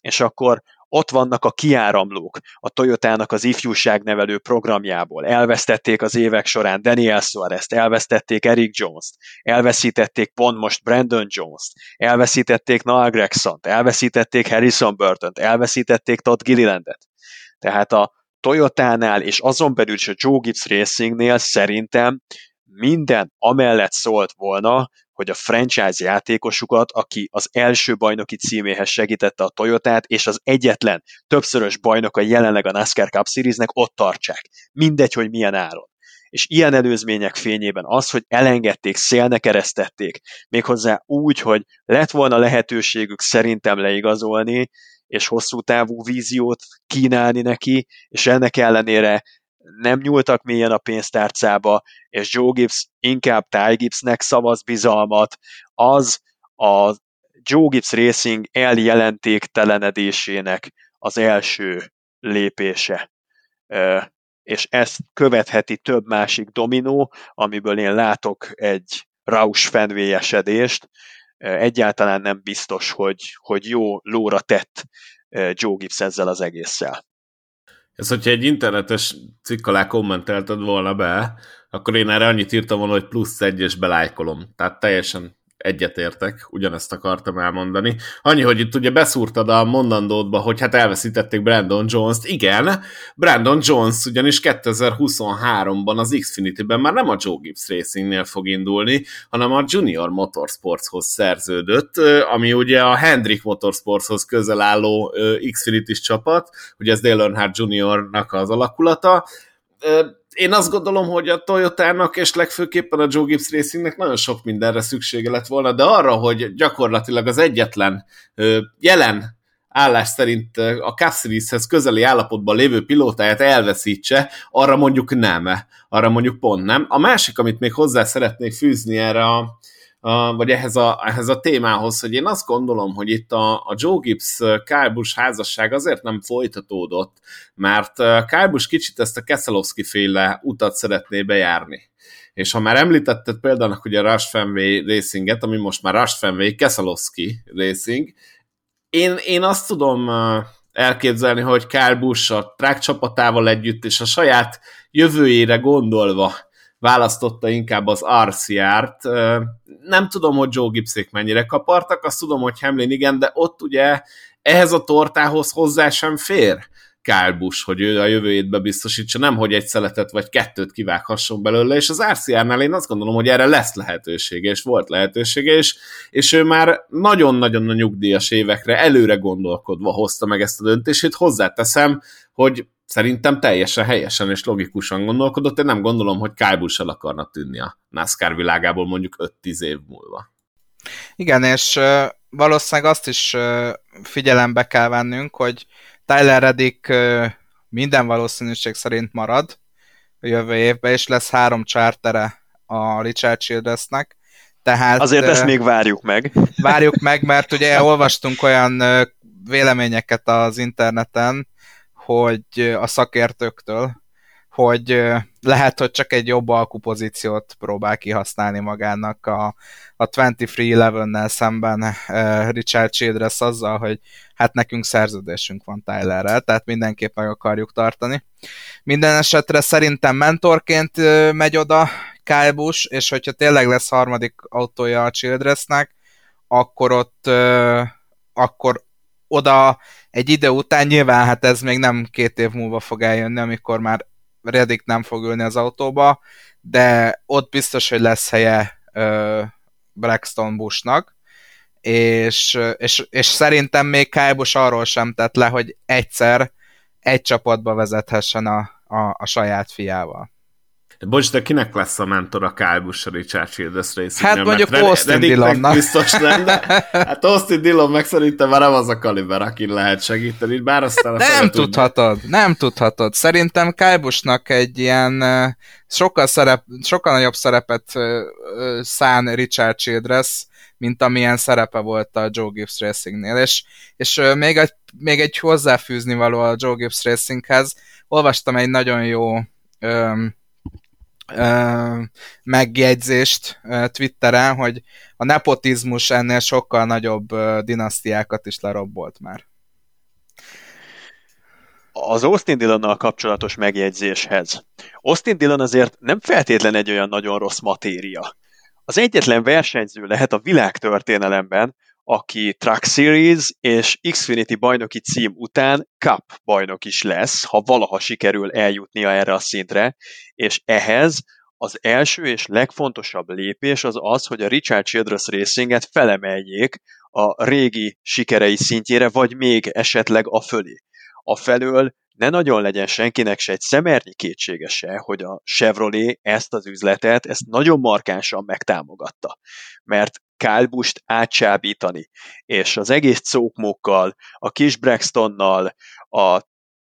És akkor ott vannak a kiáramlók a Toyotának az ifjúságnevelő programjából. Elvesztették az évek során Daniel Suarez-t, elvesztették Eric Jones-t, elveszítették pont most Brandon Jones-t, elveszítették Noah Gregson-t, elveszítették Harrison Burton-t, elveszítették Todd Gillilandet. Tehát a Toyotánál és azon belül is a Joe Gibbs Racingnél szerintem minden amellett szólt volna, hogy a franchise játékosukat, aki az első bajnoki címéhez segítette a Toyotát, és az egyetlen többszörös bajnoka jelenleg a NASCAR Cup Seriesnek ott tartsák. Mindegy, hogy milyen áron. És ilyen előzmények fényében az, hogy elengedték, szélne keresztették, méghozzá úgy, hogy lett volna lehetőségük szerintem leigazolni, és hosszú távú víziót kínálni neki, és ennek ellenére nem nyúltak mélyen a pénztárcába, és Joe Gibbs inkább Ty Gibbsnek szavaz bizalmat, az a Joe Gibbs Racing eljelentéktelenedésének az első lépése. És ezt követheti több másik dominó, amiből én látok egy Rausch fenvélyesedést. Egyáltalán nem biztos, hogy, hogy jó lóra tett Joe Gibbs ezzel az egésszel. Ez, hogyha egy internetes cikk alá kommentelted volna be, akkor én erre annyit írtam volna, hogy plusz egy, és belájkolom. Tehát teljesen egyetértek, ugyanezt akartam elmondani. Annyi, hogy itt ugye beszúrtad a mondandódba, hogy hát elveszítették Brandon Jones-t. Igen, Brandon Jones ugyanis 2023-ban az Xfinity-ben már nem a Joe Gibbs Racingnél fog indulni, hanem a Junior Motorsportshoz szerződött, ami ugye a Hendrick Motorsportshoz közel álló Xfinity-s csapat, ugye ez Dale Earnhardt Juniornak az alakulata, én azt gondolom, hogy a Toyotának és legfőképpen a Joe Gibbs Racingnek nagyon sok mindenre szüksége lett volna, de arra, hogy gyakorlatilag az egyetlen jelen állás szerint a Cup Series-hez közeli állapotban lévő pilótáját elveszítse, arra mondjuk nem. Arra mondjuk pont nem. A másik, amit még hozzá szeretnék fűzni erre a, vagy ehhez a, ehhez a témához, hogy én azt gondolom, hogy itt a, a Joe Gibbs Kyle Busch házasság azért nem folytatódott, mert Kyle kicsit ezt a Kesselowski féle utat szeretné bejárni. És ha már említetted például ugye a Rush Fenway Racinget, ami most már Rush Fenway Kesselowski Racing, én, én azt tudom elképzelni, hogy Kyle Busch a track csapatával együtt és a saját jövőjére gondolva választotta inkább az RCR-t. Nem tudom, hogy Joe Gibbsék mennyire kapartak, azt tudom, hogy Hamlin igen, de ott ugye ehhez a tortához hozzá sem fér Kyle Busch, hogy ő a jövőjét bebiztosítsa, nem hogy egy szeletet vagy kettőt kivághasson belőle, és az RCR-nál én azt gondolom, hogy erre lesz lehetősége, és volt lehetősége, és, és ő már nagyon-nagyon a nyugdíjas évekre előre gondolkodva hozta meg ezt a döntését. Hozzáteszem, hogy szerintem teljesen helyesen és logikusan gondolkodott, én nem gondolom, hogy Kyle akarna tűnni a NASCAR világából mondjuk 5-10 év múlva. Igen, és valószínűleg azt is figyelembe kell vennünk, hogy Tyler Reddick minden valószínűség szerint marad a jövő évben, és lesz három chartere a Richard Childressnek. Tehát, Azért ezt még várjuk meg. Várjuk meg, mert ugye olvastunk olyan véleményeket az interneten, hogy a szakértőktől, hogy lehet, hogy csak egy jobb alkupozíciót próbál kihasználni magának a, a 23-11-nel szemben Richard Childress azzal, hogy hát nekünk szerződésünk van Tylerrel, tehát mindenképp meg akarjuk tartani. Minden esetre szerintem mentorként megy oda Kyle Busch, és hogyha tényleg lesz harmadik autója a Childressnek, akkor ott akkor oda egy idő után nyilván hát ez még nem két év múlva fog eljönni, amikor már Reddick nem fog ülni az autóba, de ott biztos, hogy lesz helye uh, Braxton Bushnak, és, és, és szerintem még Kyle Busch arról sem tett le, hogy egyszer egy csapatba vezethessen a, a, a saját fiával. De bocs, de kinek lesz a mentor a Kyle Busch a Richard Childress racing Hát mondjuk Red- Austin Dillonnak. biztos nem, de hát Austin Dillon meg szerintem már nem az a kaliber, aki lehet segíteni, bár aztán... Nem tudhatod, tudni. nem tudhatod. Szerintem Kyle Busch-nak egy ilyen sokkal, szerep, sokkal nagyobb szerepet szán Richard Childress, mint amilyen szerepe volt a Joe Gibbs Racingnél. És, és még, egy, még egy hozzáfűzni való a Joe Gibbs Racinghez. Olvastam egy nagyon jó um, megjegyzést Twitteren, hogy a nepotizmus ennél sokkal nagyobb dinasztiákat is lerobbolt már. Az Austin Dillonnal kapcsolatos megjegyzéshez. Austin Dillon azért nem feltétlen egy olyan nagyon rossz matéria. Az egyetlen versenyző lehet a világtörténelemben, aki Truck Series és Xfinity bajnoki cím után Cup bajnok is lesz, ha valaha sikerül eljutnia erre a szintre, és ehhez az első és legfontosabb lépés az az, hogy a Richard Childress Racinget felemeljék a régi sikerei szintjére, vagy még esetleg a fölé. A felől ne nagyon legyen senkinek se egy szemernyi kétsége se, hogy a Chevrolet ezt az üzletet, ezt nagyon markánsan megtámogatta. Mert Kyle Busch-t átsábítani, és az egész cókmokkal, a kis Braxtonnal, a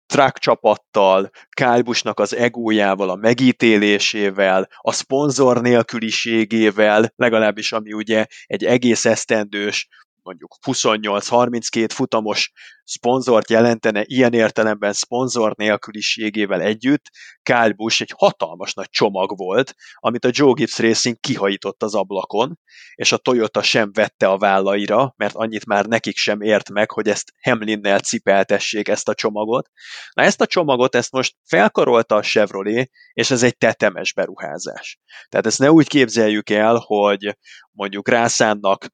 track csapattal, Kyle Busch-nak az egójával, a megítélésével, a szponzor nélküliségével, legalábbis ami ugye egy egész esztendős mondjuk 28-32 futamos szponzort jelentene ilyen értelemben szponzor nélküliségével együtt, Kyle Busch egy hatalmas nagy csomag volt, amit a Joe Gibbs Racing kihajított az ablakon, és a Toyota sem vette a vállaira, mert annyit már nekik sem ért meg, hogy ezt Hamlinnel cipeltessék ezt a csomagot. Na ezt a csomagot, ezt most felkarolta a Chevrolet, és ez egy tetemes beruházás. Tehát ezt ne úgy képzeljük el, hogy mondjuk rászánnak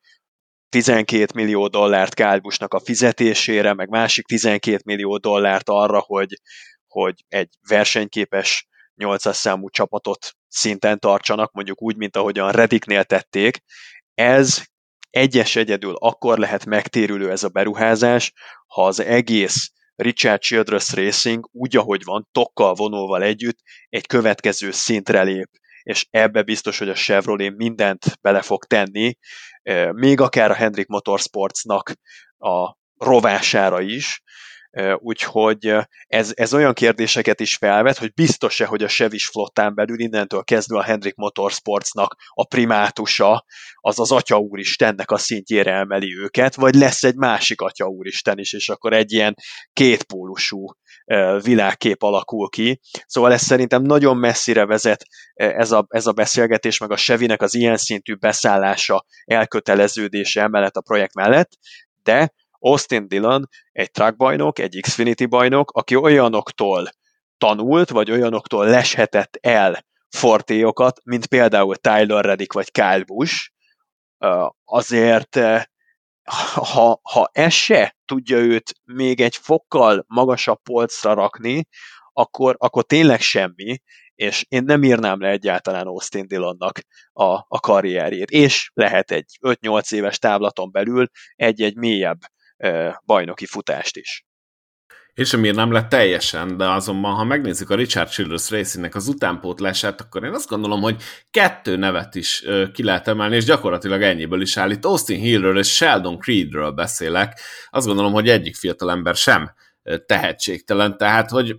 12 millió dollárt Kálbusnak a fizetésére, meg másik 12 millió dollárt arra, hogy, hogy egy versenyképes 800 számú csapatot szinten tartsanak, mondjuk úgy, mint ahogyan Rediknél tették. Ez egyes egyedül akkor lehet megtérülő ez a beruházás, ha az egész Richard Childress Racing úgy, ahogy van, tokkal vonóval együtt egy következő szintre lép és ebbe biztos, hogy a Chevrolet mindent bele fog tenni, még akár a Hendrik Motorsportsnak a rovására is, Úgyhogy ez, ez olyan kérdéseket is felvet, hogy biztos-e, hogy a Sevis flottán belül innentől kezdve a Hendrik Motorsportsnak a primátusa az az Atya Úristennek a szintjére emeli őket, vagy lesz egy másik Atya Úristen is, és akkor egy ilyen kétpólusú világkép alakul ki. Szóval ez szerintem nagyon messzire vezet ez a, ez a beszélgetés, meg a Sevinek az ilyen szintű beszállása, elköteleződése emellett a projekt mellett, de Austin Dillon egy track bajnok, egy Xfinity bajnok, aki olyanoktól tanult, vagy olyanoktól leshetett el fortéokat, mint például Tyler Reddick vagy Kyle Busch, azért ha, ha ez se tudja őt még egy fokkal magasabb polcra rakni, akkor, akkor tényleg semmi, és én nem írnám le egyáltalán Austin Dillonnak a, a karrierjét. És lehet egy 5-8 éves távlaton belül egy-egy mélyebb bajnoki futást is. És sem nem lett teljesen, de azonban, ha megnézzük a Richard Childress Racingnek az utánpótlását, akkor én azt gondolom, hogy kettő nevet is ki lehet emelni, és gyakorlatilag ennyiből is áll. Itt Austin Hillről és Sheldon Creedről beszélek. Azt gondolom, hogy egyik fiatalember sem tehetségtelen, tehát hogy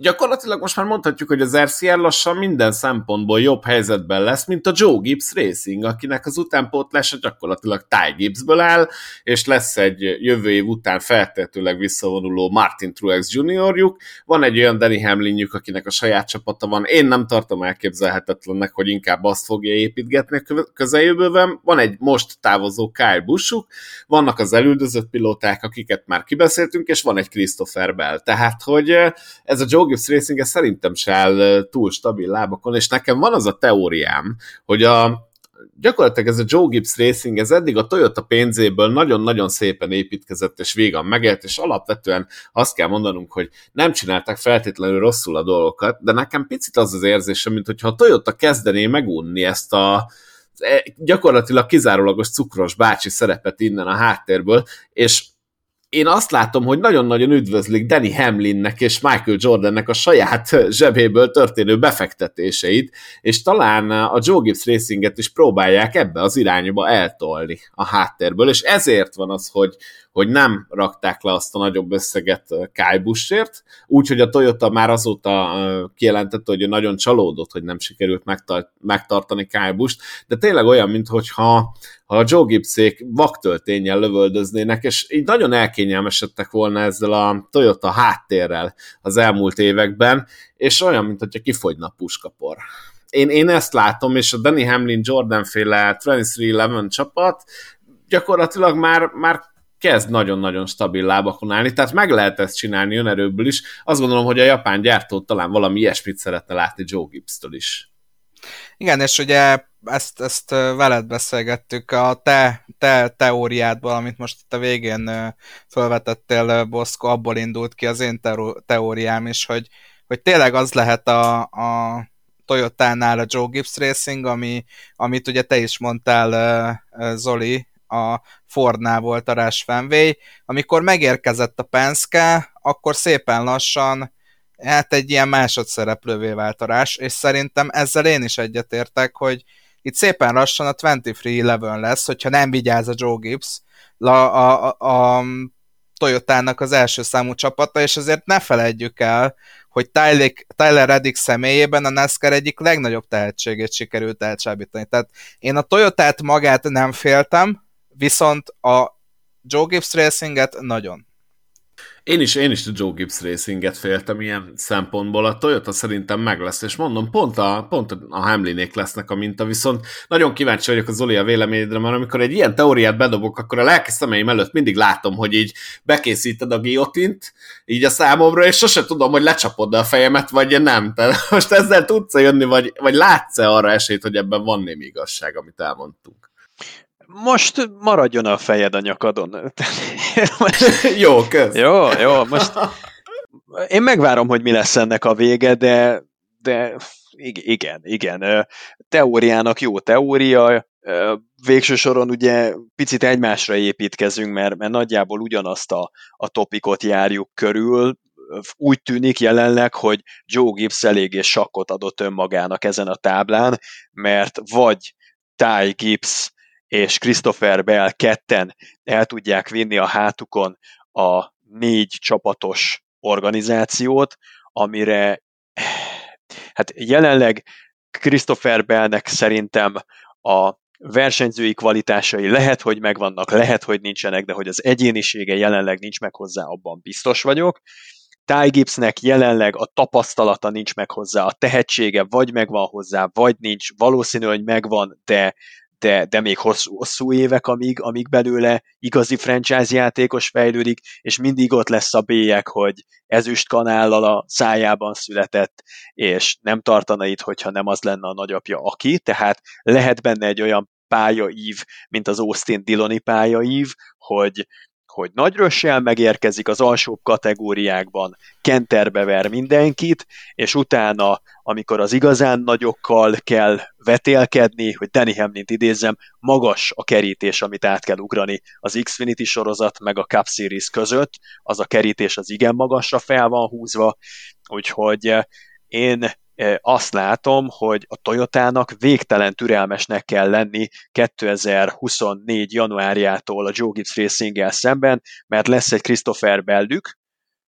gyakorlatilag most már mondhatjuk, hogy az RCR lassan minden szempontból jobb helyzetben lesz, mint a Joe Gibbs Racing, akinek az utánpótlása gyakorlatilag Ty Gibbsből áll, és lesz egy jövő év után feltétlenül visszavonuló Martin Truex juniorjuk, van egy olyan Danny Hamlinjük, akinek a saját csapata van, én nem tartom elképzelhetetlennek, hogy inkább azt fogja építgetni a közeljövőben, van egy most távozó Kyle Buschuk, vannak az elüldözött pilóták, akiket már kibeszéltünk, és van egy Christopher Bell, tehát hogy ez a Joe Gibbs Racing szerintem se áll túl stabil lábakon, és nekem van az a teóriám, hogy a, gyakorlatilag ez a Joe Gibbs Racing, ez eddig a Toyota pénzéből nagyon-nagyon szépen építkezett és végan megélt, és alapvetően azt kell mondanunk, hogy nem csinálták feltétlenül rosszul a dolgokat, de nekem picit az az érzésem, mint hogyha a Toyota kezdené megunni ezt a e, gyakorlatilag kizárólagos cukros bácsi szerepet innen a háttérből, és én azt látom, hogy nagyon-nagyon üdvözlik Danny Hamlinnek és Michael Jordannek a saját zsebéből történő befektetéseit, és talán a Joe Gibbs Racinget is próbálják ebbe az irányba eltolni a háttérből, és ezért van az, hogy, hogy nem rakták le azt a nagyobb összeget Kyle Busch-ért, úgyhogy a Toyota már azóta kijelentette, hogy nagyon csalódott, hogy nem sikerült megtartani Kyle de tényleg olyan, mintha ha a Joe Gibbsék vaktöltényel lövöldöznének, és így nagyon elkényelmesedtek volna ezzel a Toyota háttérrel az elmúlt években, és olyan, mint hogyha kifogyna a puskapor. Én, én ezt látom, és a Danny Hamlin Jordan féle 2311 csapat gyakorlatilag már, már kezd nagyon-nagyon stabil lábakon állni, tehát meg lehet ezt csinálni önerőből is. Azt gondolom, hogy a japán gyártó talán valami ilyesmit szeretne látni Joe Gibbs-től is. Igen, és ugye ezt, ezt veled beszélgettük, a te, te teóriádból, amit most itt a végén felvetettél, Boszko, abból indult ki az én teóriám is, hogy, hogy tényleg az lehet a, a Toyota-nál a Joe Gibbs Racing, ami, amit ugye te is mondtál, Zoli, a Fordnál volt a Rush. Amikor megérkezett a Penske, akkor szépen lassan hát egy ilyen másodszereplővé vált a Rush, és szerintem ezzel én is egyetértek, hogy itt szépen lassan a 23-11 lesz, hogyha nem vigyáz a Joe Gibbs, a, a, a, a Toyotának az első számú csapata, és azért ne felejtjük el, hogy Tyler, Tyler Reddick személyében a NASCAR egyik legnagyobb tehetségét sikerült elcsábítani. Tehát én a Toyotát magát nem féltem, viszont a Joe Gibbs Racinget nagyon. Én is, én is a Joe Gibbs Racinget féltem ilyen szempontból. A Toyota szerintem meg lesz, és mondom, pont a, pont a Hamlinék lesznek a minta, viszont nagyon kíváncsi vagyok a Zoli a véleményedre, mert amikor egy ilyen teóriát bedobok, akkor a lelki szemeim előtt mindig látom, hogy így bekészíted a guillotint, így a számomra, és sose tudom, hogy lecsapod a fejemet, vagy nem. Tehát most ezzel tudsz jönni, vagy, vagy látsz-e arra esélyt, hogy ebben van némi igazság, amit elmondtunk? Most maradjon a fejed a nyakadon. jó, kösz. Jó, jó, most én megvárom, hogy mi lesz ennek a vége, de, de igen, igen. Teóriának jó teória, végső soron ugye picit egymásra építkezünk, mert, mert nagyjából ugyanazt a, a topikot járjuk körül, úgy tűnik jelenleg, hogy Joe Gibbs eléggé sakkot adott önmagának ezen a táblán, mert vagy Ty Gibbs és Christopher Bell ketten el tudják vinni a hátukon a négy csapatos organizációt, amire hát jelenleg Christopher Bellnek szerintem a versenyzői kvalitásai lehet, hogy megvannak, lehet, hogy nincsenek, de hogy az egyénisége jelenleg nincs meg hozzá, abban biztos vagyok. Ty Gibbsnek jelenleg a tapasztalata nincs meg hozzá, a tehetsége vagy megvan hozzá, vagy nincs, valószínű, hogy megvan, de de, de még hosszú, hosszú évek, amíg, amíg belőle igazi franchise játékos fejlődik, és mindig ott lesz a bélyek, hogy ezüst kanállal a szájában született, és nem tartana itt, hogyha nem az lenne a nagyapja aki, tehát lehet benne egy olyan pályaív, mint az Austin Dilloni pályaív, hogy, hogy nagy rössel megérkezik az alsóbb kategóriákban, kenterbe ver mindenkit, és utána, amikor az igazán nagyokkal kell vetélkedni, hogy Danny Hamlin-t idézzem, magas a kerítés, amit át kell ugrani az Xfinity sorozat meg a Cup Series között, az a kerítés az igen magasra fel van húzva, úgyhogy eh, én azt látom, hogy a Toyotának végtelen türelmesnek kell lenni 2024. januárjától a Joe Gibbs racing szemben, mert lesz egy Christopher Bellük,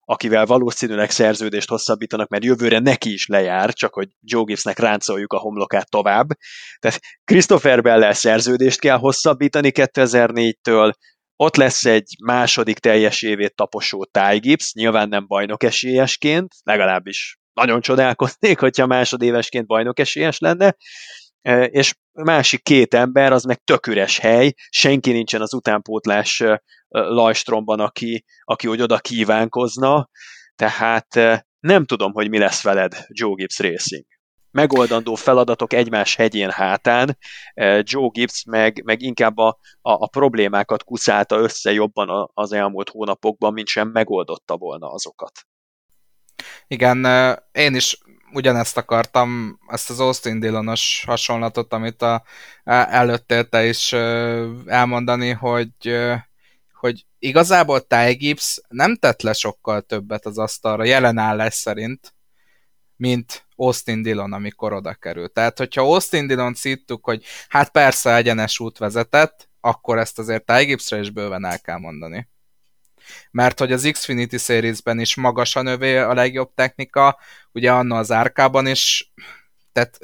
akivel valószínűleg szerződést hosszabbítanak, mert jövőre neki is lejár, csak hogy Joe Gibbsnek ráncoljuk a homlokát tovább. Tehát Christopher Bell szerződést kell hosszabbítani 2004-től, ott lesz egy második teljes évét taposó Ty Gibbs, nyilván nem bajnok esélyesként, legalábbis nagyon csodálkoznék, hogyha másodévesként bajnok esélyes lenne, e, és másik két ember, az meg tök üres hely, senki nincsen az utánpótlás e, Lajstromban, aki, aki hogy oda kívánkozna, tehát e, nem tudom, hogy mi lesz veled Joe Gibbs Racing. Megoldandó feladatok egymás hegyén hátán, Joe Gibbs meg, meg inkább a, a, a problémákat kuszálta össze jobban az elmúlt hónapokban, mint sem megoldotta volna azokat. Igen, én is ugyanezt akartam, ezt az Austin Dillonos hasonlatot, amit a, előttél te is elmondani, hogy, hogy igazából Ty Gibbs nem tett le sokkal többet az asztalra, jelen állás szerint, mint Austin Dillon, amikor oda került. Tehát, hogyha Austin Dillon szíttuk, hogy hát persze egyenes út vezetett, akkor ezt azért Ty Gibbsre is bőven el kell mondani mert hogy az Xfinity Series-ben is magas a növé a legjobb technika, ugye anna az árkában is, tehát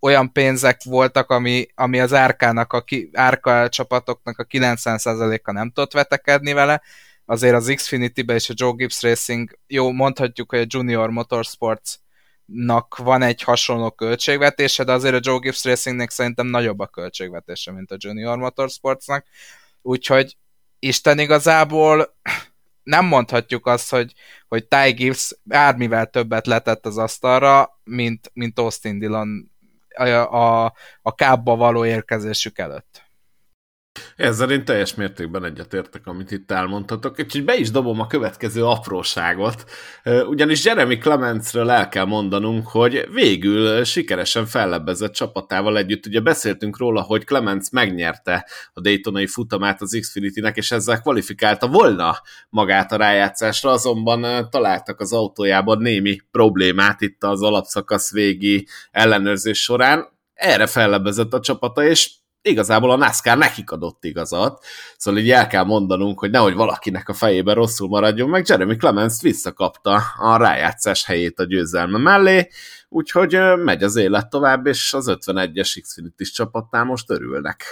olyan pénzek voltak, ami, ami az árkának, a ki, árka csapatoknak a 90%-a nem tudott vetekedni vele, azért az Xfinity-be és a Joe Gibbs Racing, jó, mondhatjuk, hogy a Junior Motorsports van egy hasonló költségvetése, de azért a Joe Gibbs Racingnek szerintem nagyobb a költségvetése, mint a Junior Motorsportsnak, úgyhogy Isten igazából nem mondhatjuk azt, hogy, hogy Ty Gibbs bármivel többet letett az asztalra, mint, mint Austin Dillon a, a, a kábba való érkezésük előtt. Ezzel én teljes mértékben egyetértek, amit itt elmondhatok, úgyhogy be is dobom a következő apróságot, ugyanis Jeremy Clementsről el kell mondanunk, hogy végül sikeresen fellebbezett csapatával együtt, ugye beszéltünk róla, hogy Clements megnyerte a Daytonai futamát az Xfinity-nek, és ezzel kvalifikálta volna magát a rájátszásra, azonban találtak az autójában némi problémát itt az alapszakasz végi ellenőrzés során, erre fellebbezett a csapata, és igazából a NASCAR nekik adott igazat, szóval így el kell mondanunk, hogy nehogy valakinek a fejében rosszul maradjon, meg Jeremy Clemens visszakapta a rájátszás helyét a győzelme mellé, úgyhogy megy az élet tovább, és az 51-es Xfinity csapatnál most örülnek.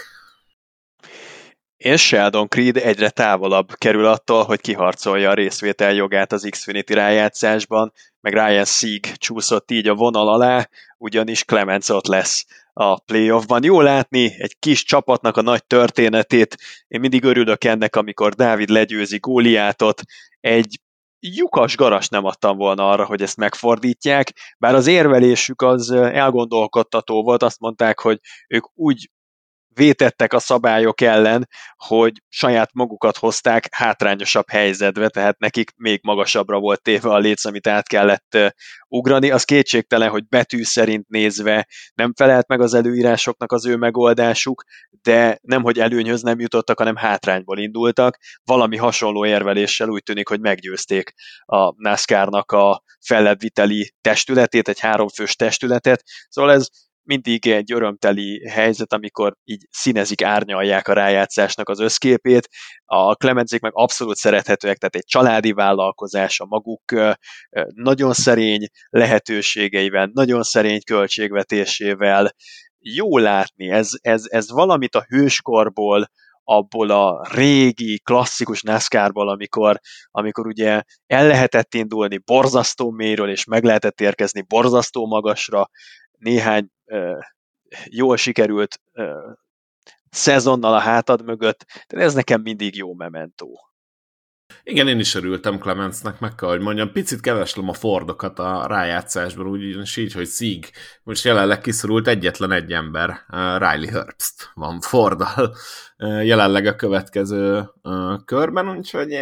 És Sheldon Creed egyre távolabb kerül attól, hogy kiharcolja a részvétel jogát az Xfinity rájátszásban, meg Ryan Sieg csúszott így a vonal alá, ugyanis Clemens ott lesz a playoffban. Jó látni egy kis csapatnak a nagy történetét. Én mindig örülök ennek, amikor Dávid legyőzi Góliátot. Egy lyukas garas nem adtam volna arra, hogy ezt megfordítják, bár az érvelésük az elgondolkodtató volt, azt mondták, hogy ők úgy vétettek a szabályok ellen, hogy saját magukat hozták hátrányosabb helyzetbe, tehát nekik még magasabbra volt téve a léc, amit át kellett ugrani. Az kétségtelen, hogy betű szerint nézve nem felelt meg az előírásoknak az ő megoldásuk, de nem, hogy előnyhöz nem jutottak, hanem hátrányból indultak. Valami hasonló érveléssel úgy tűnik, hogy meggyőzték a NASCAR-nak a fellebbviteli testületét, egy háromfős testületet. Szóval ez mindig egy örömteli helyzet, amikor így színezik, árnyalják a rájátszásnak az összképét. A Clemencék meg abszolút szerethetőek, tehát egy családi vállalkozás a maguk nagyon szerény lehetőségeivel, nagyon szerény költségvetésével, jó látni, ez, ez, ez valamit a hőskorból, abból a régi, klasszikus NASCAR-ból, amikor, amikor ugye el lehetett indulni borzasztó mélyről, és meg lehetett érkezni borzasztó magasra, néhány jól sikerült szezonnal a hátad mögött, de ez nekem mindig jó mementó. Igen, én is örültem Clemensnek, meg kell, hogy mondjam, picit keveslem a Fordokat a rájátszásban, úgy így, hogy Sieg most jelenleg kiszorult egyetlen egy ember, uh, Riley Herbst van Forddal uh, jelenleg a következő uh, körben, úgyhogy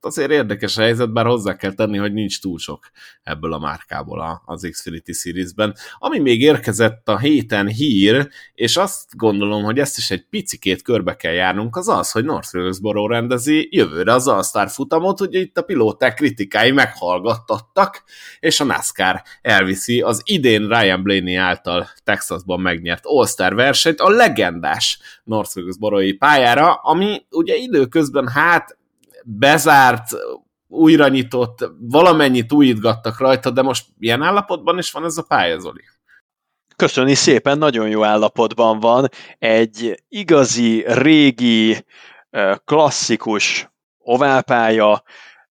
azért érdekes a helyzet, bár hozzá kell tenni, hogy nincs túl sok ebből a márkából az Xfinity Series-ben. Ami még érkezett a héten hír, és azt gondolom, hogy ezt is egy picikét körbe kell járnunk, az az, hogy North Wilkesboro rendezi jövőre az All-Star futamot, ugye itt a pilóták kritikái meghallgattattak, és a NASCAR elviszi az idén Ryan Blaney által Texasban megnyert All-Star versenyt a legendás North Wilkesboro-i pályára, ami ugye időközben hát bezárt, újra nyitott, valamennyit újítgattak rajta, de most milyen állapotban is van ez a pálya, Zoli? Köszöni szépen, nagyon jó állapotban van. Egy igazi, régi, klasszikus oválpálya,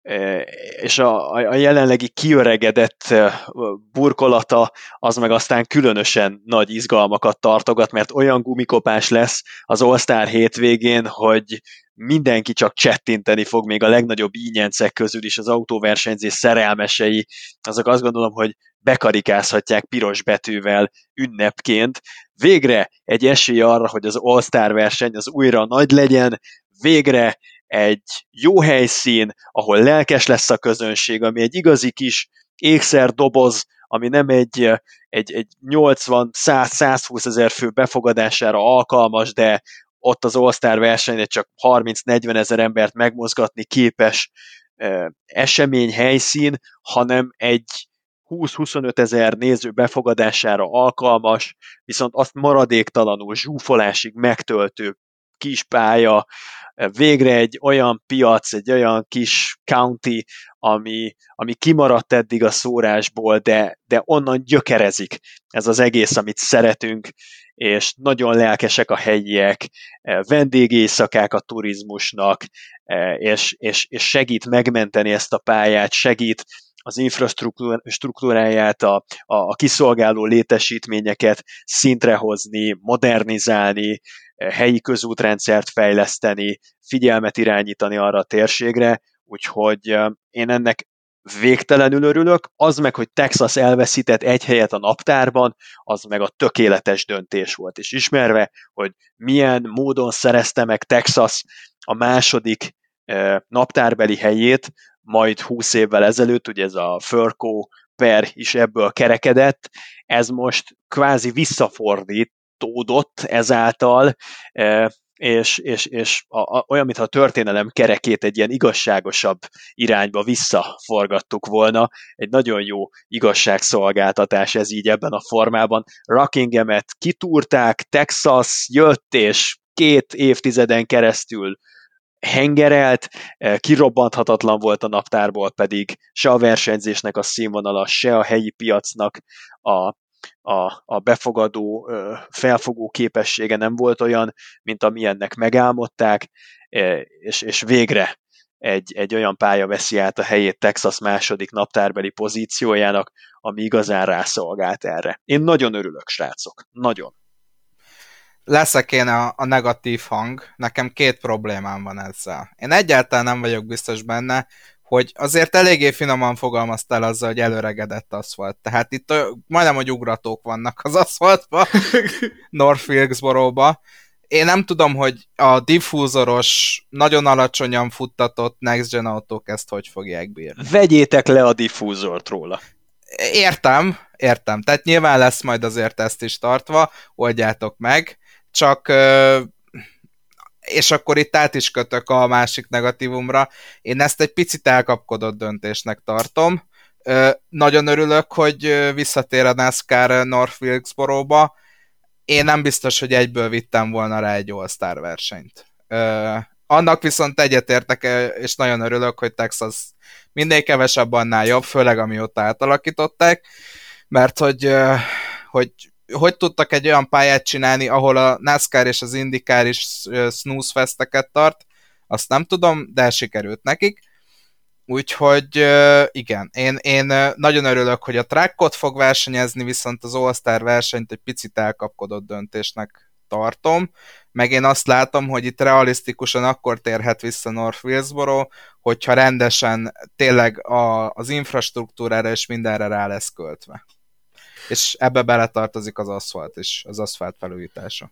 e, és a, a jelenlegi kiöregedett e, burkolata az meg aztán különösen nagy izgalmakat tartogat, mert olyan gumikopás lesz az All-Star hétvégén, hogy mindenki csak csettinteni fog, még a legnagyobb ínyencek közül is az autóversenyzés szerelmesei, azok azt gondolom, hogy bekarikázhatják piros betűvel ünnepként. Végre egy esély arra, hogy az All-Star verseny az újra nagy legyen, végre egy jó helyszín, ahol lelkes lesz a közönség, ami egy igazi kis ékszerdoboz, ami nem egy, egy, egy 80-100-120 ezer fő befogadására alkalmas, de ott az All-Star versenyen csak 30-40 ezer embert megmozgatni képes esemény, helyszín, hanem egy 20-25 ezer néző befogadására alkalmas, viszont azt maradéktalanul zsúfolásig megtöltő kis pálya, végre egy olyan piac, egy olyan kis county, ami, ami kimaradt eddig a szórásból, de, de onnan gyökerezik ez az egész, amit szeretünk, és nagyon lelkesek a helyiek, vendégészakák a turizmusnak, és, és, és segít megmenteni ezt a pályát, segít az infrastruktúráját, a, a, a kiszolgáló létesítményeket szintre hozni, modernizálni, helyi közútrendszert fejleszteni, figyelmet irányítani arra a térségre, úgyhogy én ennek végtelenül örülök, az meg, hogy Texas elveszített egy helyet a naptárban, az meg a tökéletes döntés volt. És ismerve, hogy milyen módon szerezte meg Texas a második naptárbeli helyét, majd 20 évvel ezelőtt, ugye ez a Furco per is ebből kerekedett, ez most kvázi visszafordítódott ezáltal, és, és, és a, a, olyan, mintha a történelem kerekét egy ilyen igazságosabb irányba visszaforgattuk volna. Egy nagyon jó igazságszolgáltatás ez így ebben a formában. Rockinghamet kitúrták, Texas jött, és két évtizeden keresztül hengerelt, kirobbanthatatlan volt a naptárból, pedig se a versenyzésnek a színvonala, se a helyi piacnak a a, a befogadó, felfogó képessége nem volt olyan, mint amilyennek megálmodták, és, és végre egy, egy olyan pálya veszi át a helyét Texas második naptárbeli pozíciójának, ami igazán rászolgált erre. Én nagyon örülök, srácok. Nagyon. Leszek én a, a negatív hang. Nekem két problémám van ezzel. Én egyáltalán nem vagyok biztos benne, hogy azért eléggé finoman fogalmaztál azzal, hogy előregedett aszfalt. Tehát itt majdnem, hogy ugratók vannak az aszfaltba, North Wilkesboro-ba. Én nem tudom, hogy a diffúzoros, nagyon alacsonyan futtatott Next Gen autók ezt hogy fogják bírni. Vegyétek le a diffúzort róla. Értem, értem. Tehát nyilván lesz majd azért ezt is tartva, oldjátok meg, csak és akkor itt át is kötök a másik negatívumra. Én ezt egy picit elkapkodott döntésnek tartom. Nagyon örülök, hogy visszatér a NASCAR North Wilkesboro-ba, én nem biztos, hogy egyből vittem volna rá egy All-Star versenyt. Ö, annak viszont egyetértek, és nagyon örülök, hogy Texas minél kevesebb annál jobb, főleg amióta átalakították, mert hogy, hogy hogy tudtak egy olyan pályát csinálni, ahol a NASCAR és az IndyCar is snooze festeket tart, azt nem tudom, de sikerült nekik. Úgyhogy igen, én, én nagyon örülök, hogy a trackot fog versenyezni, viszont az All-Star versenyt egy picit elkapkodott döntésnek tartom, meg én azt látom, hogy itt realisztikusan akkor térhet vissza North Willsboro, hogyha rendesen tényleg a, az infrastruktúrára és mindenre rá lesz költve. És ebbe beletartozik az aszfalt is, az aszfalt felújítása.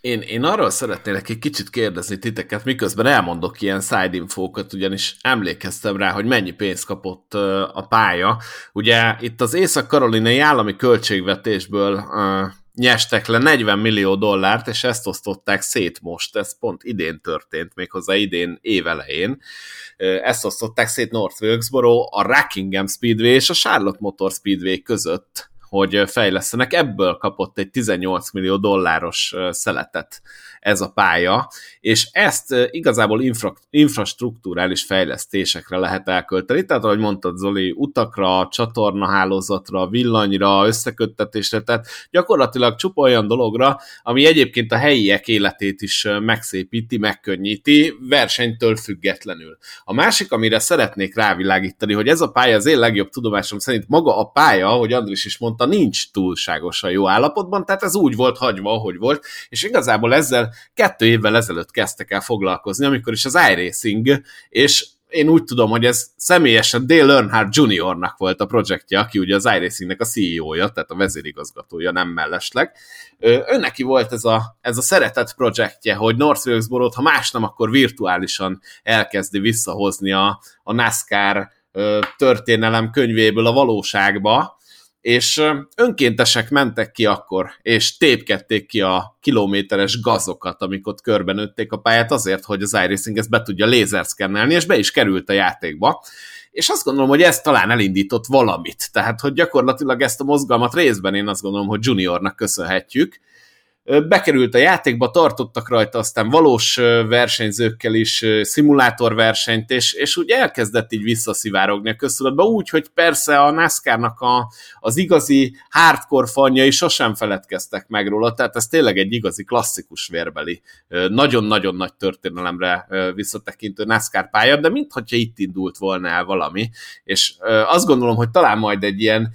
Én, én arról szeretnélek egy kicsit kérdezni titeket, miközben elmondok ilyen side infókat, ugyanis emlékeztem rá, hogy mennyi pénzt kapott a pálya. Ugye itt az Észak-Karolinai állami költségvetésből uh, nyestek le 40 millió dollárt, és ezt osztották szét most, ez pont idén történt, méghozzá idén évelején. Ezt osztották szét North Wilkesboro, a Rockingham Speedway és a Charlotte Motor Speedway között hogy fejlesztenek. Ebből kapott egy 18 millió dolláros szeletet ez a pálya, és ezt igazából infra, infrastruktúrális fejlesztésekre lehet elkölteni, tehát ahogy mondtad Zoli, utakra, csatornahálózatra, villanyra, összeköttetésre, tehát gyakorlatilag csupa olyan dologra, ami egyébként a helyiek életét is megszépíti, megkönnyíti, versenytől függetlenül. A másik, amire szeretnék rávilágítani, hogy ez a pálya az én legjobb tudomásom szerint maga a pálya, hogy Andris is mondta, nincs túlságosan jó állapotban, tehát ez úgy volt hagyva, ahogy volt, és igazából ezzel kettő évvel ezelőtt kezdtek el foglalkozni, amikor is az iRacing, és én úgy tudom, hogy ez személyesen Dale Earnhardt Juniornak volt a projektje, aki ugye az iRacingnek a CEO-ja, tehát a vezérigazgatója, nem mellesleg. Önneki volt ez a, ez a szeretett projektje, hogy North Wilkesboro-t, ha más nem, akkor virtuálisan elkezdi visszahozni a, a NASCAR történelem könyvéből a valóságba, és önkéntesek mentek ki akkor, és tépkedték ki a kilométeres gazokat, amik ott körbenőtték a pályát azért, hogy az iRacing ezt be tudja lézerszkennelni, és be is került a játékba. És azt gondolom, hogy ez talán elindított valamit. Tehát, hogy gyakorlatilag ezt a mozgalmat részben én azt gondolom, hogy Juniornak köszönhetjük, bekerült a játékba, tartottak rajta aztán valós versenyzőkkel is szimulátorversenyt, és, és úgy elkezdett így visszaszivárogni a köztudatba, úgy, hogy persze a NASCAR-nak a, az igazi hardcore fanjai sosem feledkeztek meg róla, tehát ez tényleg egy igazi klasszikus vérbeli, nagyon-nagyon nagy történelemre visszatekintő NASCAR pálya, de mintha itt indult volna el valami, és azt gondolom, hogy talán majd egy ilyen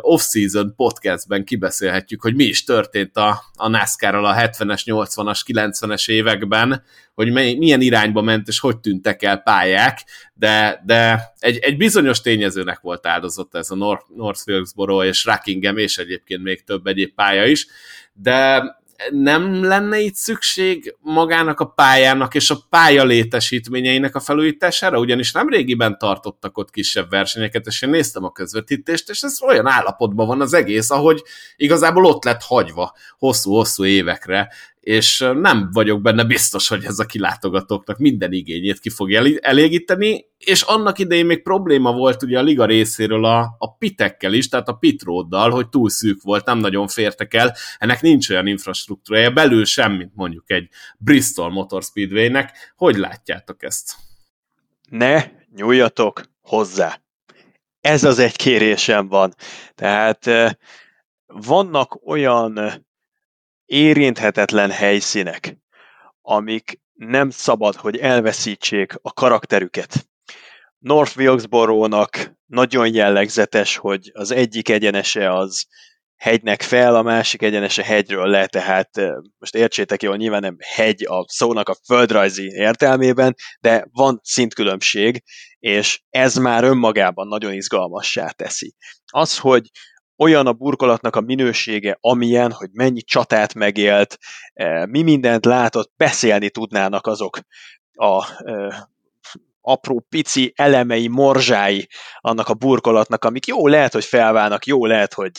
off-season podcastben kibeszélhetjük, hogy mi is történt a, a NASCAR-ral a 70-es, 80-as, 90-es években, hogy milyen irányba ment, és hogy tűntek el pályák, de, de egy, egy bizonyos tényezőnek volt áldozott ez a North, North Wilkesboro és Rockingham, és egyébként még több egyéb pálya is, de nem lenne itt szükség magának a pályának és a pálya létesítményeinek a felújítására, ugyanis nem régiben tartottak ott kisebb versenyeket, és én néztem a közvetítést, és ez olyan állapotban van az egész, ahogy igazából ott lett hagyva hosszú-hosszú évekre, és nem vagyok benne biztos, hogy ez a kilátogatóknak minden igényét ki fogja elégíteni, és annak idején még probléma volt ugye a liga részéről a, a pitekkel is, tehát a pitróddal, hogy túl szűk volt, nem nagyon fértek el, ennek nincs olyan infrastruktúrája, belül semmit mondjuk egy Bristol Motor Speedway-nek. Hogy látjátok ezt? Ne nyúljatok hozzá! Ez az egy kérésem van. Tehát vannak olyan érinthetetlen helyszínek, amik nem szabad, hogy elveszítsék a karakterüket. North Wilkesboro-nak nagyon jellegzetes, hogy az egyik egyenese az hegynek fel, a másik egyenese hegyről le, tehát most értsétek jól, nyilván nem hegy a szónak a földrajzi értelmében, de van szintkülönbség, és ez már önmagában nagyon izgalmassá teszi. Az, hogy olyan a burkolatnak a minősége, amilyen, hogy mennyi csatát megélt, eh, mi mindent látott, beszélni tudnának azok a eh, apró pici elemei, morzsái annak a burkolatnak, amik jó lehet, hogy felválnak, jó lehet, hogy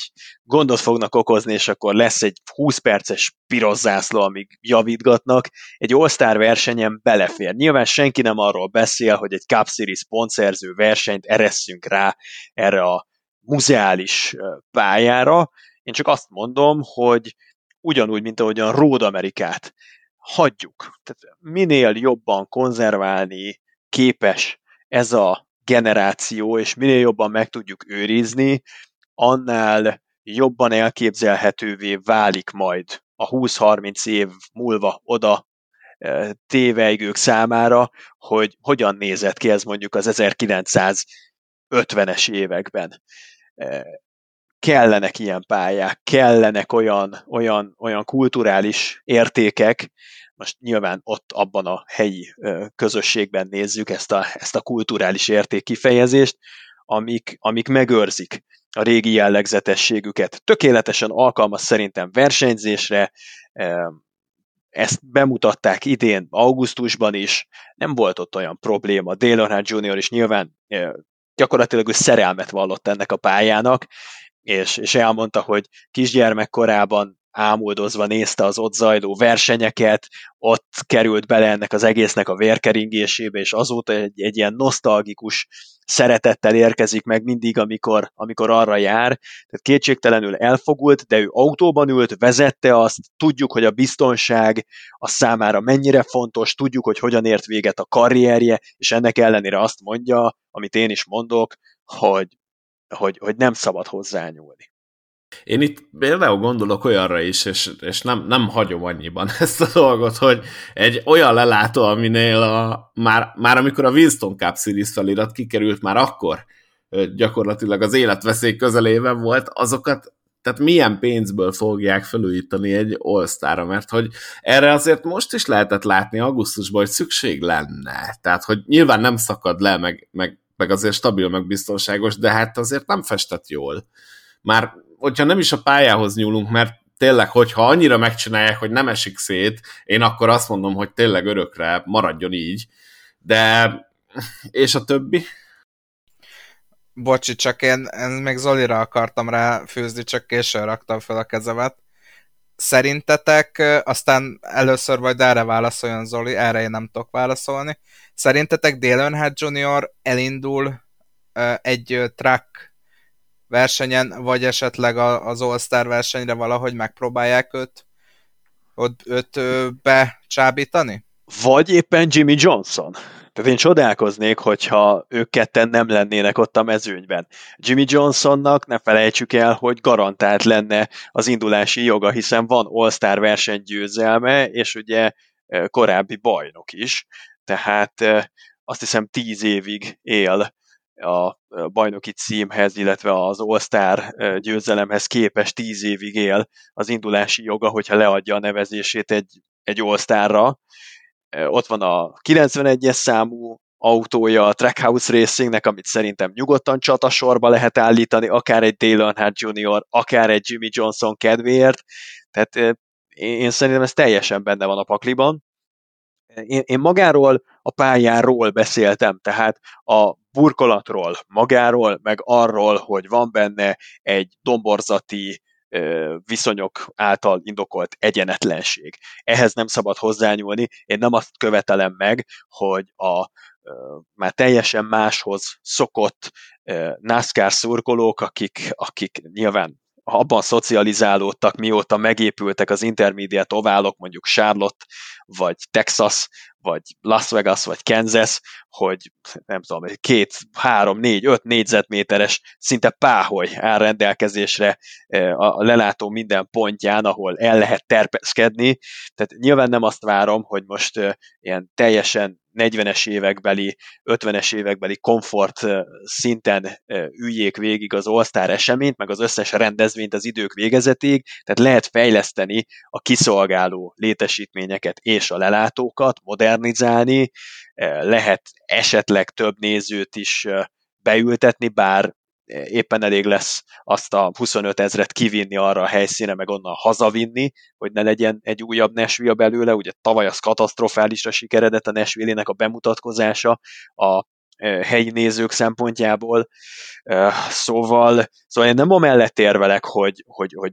gondot fognak okozni, és akkor lesz egy 20 perces piros zászló, amíg javítgatnak. Egy All-Star versenyen belefér. Nyilván senki nem arról beszél, hogy egy Cup Series pontszerző versenyt eresszünk rá erre a muzeális pályára. Én csak azt mondom, hogy ugyanúgy, mint ahogyan Road Amerikát hagyjuk. Tehát minél jobban konzerválni képes ez a generáció, és minél jobban meg tudjuk őrizni, annál jobban elképzelhetővé válik majd a 20-30 év múlva oda téveigők számára, hogy hogyan nézett ki ez mondjuk az 1950-es években. Kellenek ilyen pályák, kellenek olyan, olyan, olyan kulturális értékek, most nyilván ott abban a helyi közösségben nézzük ezt a, ezt a kulturális érték kifejezést, amik, amik megőrzik a régi jellegzetességüket. Tökéletesen alkalmas szerintem versenyzésre, ezt bemutatták idén, augusztusban is, nem volt ott olyan probléma. Dale Earnhardt Jr. is nyilván gyakorlatilag ő szerelmet vallott ennek a pályának, és, és elmondta, hogy kisgyermekkorában ámuldozva nézte az ott zajló versenyeket, ott került bele ennek az egésznek a vérkeringésébe, és azóta egy, egy ilyen nosztalgikus szeretettel érkezik meg mindig, amikor, amikor arra jár. Tehát kétségtelenül elfogult, de ő autóban ült, vezette azt, tudjuk, hogy a biztonság a számára mennyire fontos, tudjuk, hogy hogyan ért véget a karrierje, és ennek ellenére azt mondja, amit én is mondok, hogy, hogy, hogy nem szabad hozzányúlni. Én itt például gondolok olyanra is, és, és nem, nem hagyom annyiban ezt a dolgot, hogy egy olyan lelátó, aminél a, már, már amikor a Winston Cup Series felirat kikerült, már akkor gyakorlatilag az életveszély közelében volt, azokat tehát milyen pénzből fogják felújítani egy all mert hogy erre azért most is lehetett látni augusztusban, hogy szükség lenne. Tehát, hogy nyilván nem szakad le, meg, meg, meg azért stabil, meg biztonságos, de hát azért nem festett jól. Már hogyha nem is a pályához nyúlunk, mert tényleg, hogyha annyira megcsinálják, hogy nem esik szét, én akkor azt mondom, hogy tényleg örökre maradjon így. De, és a többi? Bocsi, csak én, én még Zolira akartam rá főzni, csak későn raktam fel a kezemet. Szerintetek, aztán először vagy erre válaszoljon Zoli, erre én nem tudok válaszolni. Szerintetek Dale Earnhardt Jr. elindul egy track versenyen, vagy esetleg az All-Star versenyre valahogy megpróbálják őt, ott, őt becsábítani? Vagy éppen Jimmy Johnson. Tehát én csodálkoznék, hogyha ők ketten nem lennének ott a mezőnyben. Jimmy Johnsonnak ne felejtsük el, hogy garantált lenne az indulási joga, hiszen van All-Star versenygyőzelme, és ugye korábbi bajnok is, tehát azt hiszem tíz évig él a bajnoki címhez, illetve az All-Star győzelemhez képest tíz évig él az indulási joga, hogyha leadja a nevezését egy, egy All-Starra. Ott van a 91-es számú autója a Trackhouse Racingnek, amit szerintem nyugodtan csatasorba lehet állítani, akár egy Dale Earnhardt Jr., akár egy Jimmy Johnson kedvéért. Tehát én szerintem ez teljesen benne van a pakliban. Én, én magáról a pályáról beszéltem, tehát a burkolatról, magáról, meg arról, hogy van benne egy domborzati viszonyok által indokolt egyenetlenség. Ehhez nem szabad hozzányúlni. Én nem azt követelem meg, hogy a már teljesen máshoz szokott NASCAR szurkolók, akik, akik nyilván abban szocializálódtak, mióta megépültek az intermediate oválok, mondjuk Charlotte, vagy Texas, vagy Las Vegas, vagy Kansas, hogy nem tudom, két, három, négy, öt négyzetméteres szinte páholy áll rendelkezésre e, a lelátó minden pontján, ahol el lehet terpeszkedni. Tehát nyilván nem azt várom, hogy most e, ilyen teljesen 40-es évekbeli, 50-es évekbeli komfort szinten üljék végig az All-Star eseményt, meg az összes rendezvényt az idők végezetig, tehát lehet fejleszteni a kiszolgáló létesítményeket és a lelátókat, modernizálni, lehet esetleg több nézőt is beültetni, bár éppen elég lesz azt a 25 ezret kivinni arra a helyszíne, meg onnan hazavinni, hogy ne legyen egy újabb Nashville belőle, ugye tavaly az katasztrofálisra sikeredett a nashville a bemutatkozása a helyi nézők szempontjából, szóval, szóval én nem amellett érvelek, hogy, hogy, hogy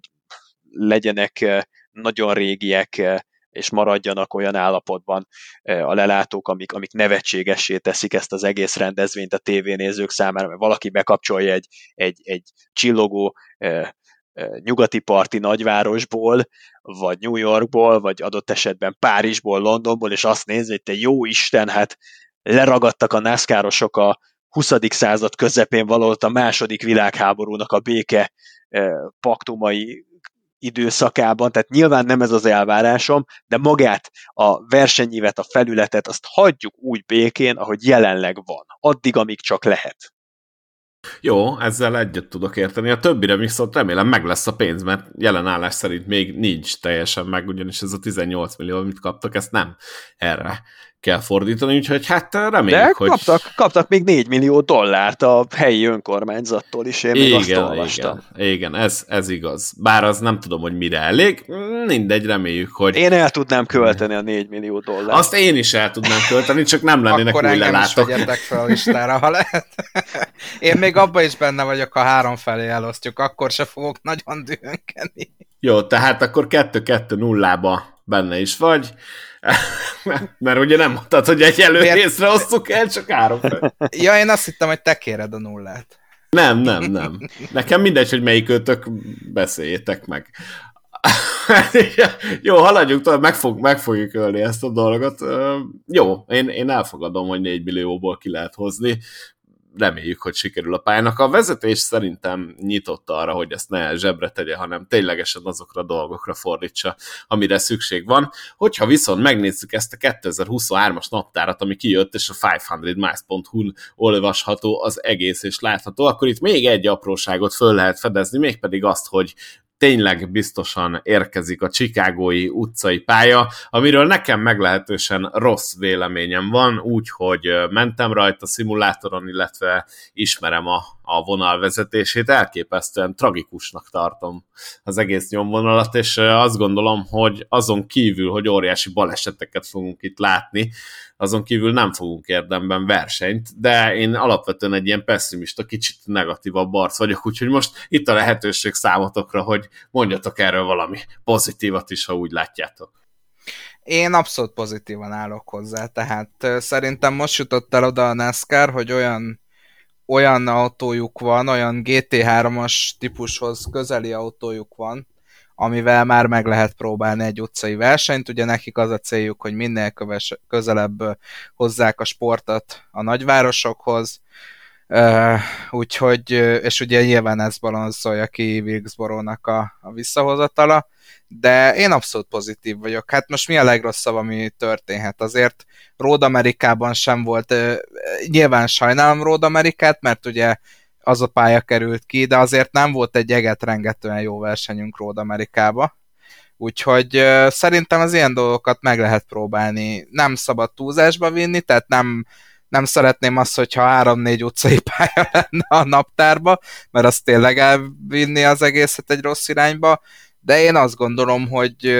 legyenek nagyon régiek és maradjanak olyan állapotban a lelátók, amik, amik nevetségessé teszik ezt az egész rendezvényt a tévénézők számára, mert valaki bekapcsolja egy, egy, egy csillogó nyugati parti nagyvárosból, vagy New Yorkból, vagy adott esetben Párizsból, Londonból, és azt nézi, hogy te jó Isten, hát leragadtak a nászkárosok a 20. század közepén valóta a második világháborúnak a béke paktumai időszakában, tehát nyilván nem ez az elvárásom, de magát a versenyívet, a felületet, azt hagyjuk úgy békén, ahogy jelenleg van, addig, amíg csak lehet. Jó, ezzel egyet tudok érteni. A többire viszont remélem meg lesz a pénz, mert jelen állás szerint még nincs teljesen meg, ugyanis ez a 18 millió, amit kaptak, ezt nem erre kell fordítani, úgyhogy hát reméljük, De hogy... kaptak, kaptak még 4 millió dollárt a helyi önkormányzattól is, én még igen, azt olvastam. Igen, igen ez, ez igaz. Bár az nem tudom, hogy mire elég, mindegy, reméljük, hogy... Én el tudnám költeni a 4 millió dollárt. Azt én is el tudnám költeni, csak nem lennének Akkor új engem lelátok. is vegyetek fel a listára, ha lehet. Én még abba is benne vagyok, a három felé elosztjuk, akkor se fogok nagyon dühönkeni. Jó, tehát akkor 2-2-0-ba benne is vagy. Mert ugye nem mondtad, hogy egy részre osztuk el, csak három fel. Ja, én azt hittem, hogy te kéred a nullát. Nem, nem, nem. Nekem mindegy, hogy melyik ötök beszéljétek meg. jó, haladjunk tovább, meg, fog, meg fogjuk ölni ezt a dolgot. Jó, én, én elfogadom, hogy 4 millióból ki lehet hozni reméljük, hogy sikerül a pályának. A vezetés szerintem nyitott arra, hogy ezt ne zsebre tegye, hanem ténylegesen azokra a dolgokra fordítsa, amire szükség van. Hogyha viszont megnézzük ezt a 2023-as naptárat, ami kijött, és a 500miles.hu-n olvasható az egész és látható, akkor itt még egy apróságot föl lehet fedezni, mégpedig azt, hogy tényleg biztosan érkezik a Chicagói utcai pálya, amiről nekem meglehetősen rossz véleményem van, úgyhogy mentem rajta szimulátoron, illetve ismerem a, a vonal vezetését, elképesztően tragikusnak tartom az egész nyomvonalat, és azt gondolom, hogy azon kívül, hogy óriási baleseteket fogunk itt látni, azon kívül nem fogunk érdemben versenyt, de én alapvetően egy ilyen pessimista, kicsit negatívabb arc vagyok, úgyhogy most itt a lehetőség számotokra, hogy mondjatok erről valami pozitívat is, ha úgy látjátok. Én abszolút pozitívan állok hozzá, tehát szerintem most jutott el oda a NASCAR, hogy olyan olyan autójuk van, olyan GT3-as típushoz közeli autójuk van, amivel már meg lehet próbálni egy utcai versenyt. Ugye nekik az a céljuk, hogy minél köves, közelebb hozzák a sportot a nagyvárosokhoz, Uh, úgyhogy, és ugye nyilván ez balanszolja ki Wilkesboro-nak a, a visszahozatala, de én abszolút pozitív vagyok. Hát most mi a legrosszabb, ami történhet? Azért Road Amerikában sem volt, nyilván sajnálom Road Amerikát, mert ugye az a pálya került ki, de azért nem volt egy eget rengetően jó versenyünk Road Amerikába. Úgyhogy szerintem az ilyen dolgokat meg lehet próbálni. Nem szabad túlzásba vinni, tehát nem, nem szeretném azt, hogyha három-négy utcai pálya lenne a naptárba, mert az tényleg elvinni az egészet egy rossz irányba, de én azt gondolom, hogy,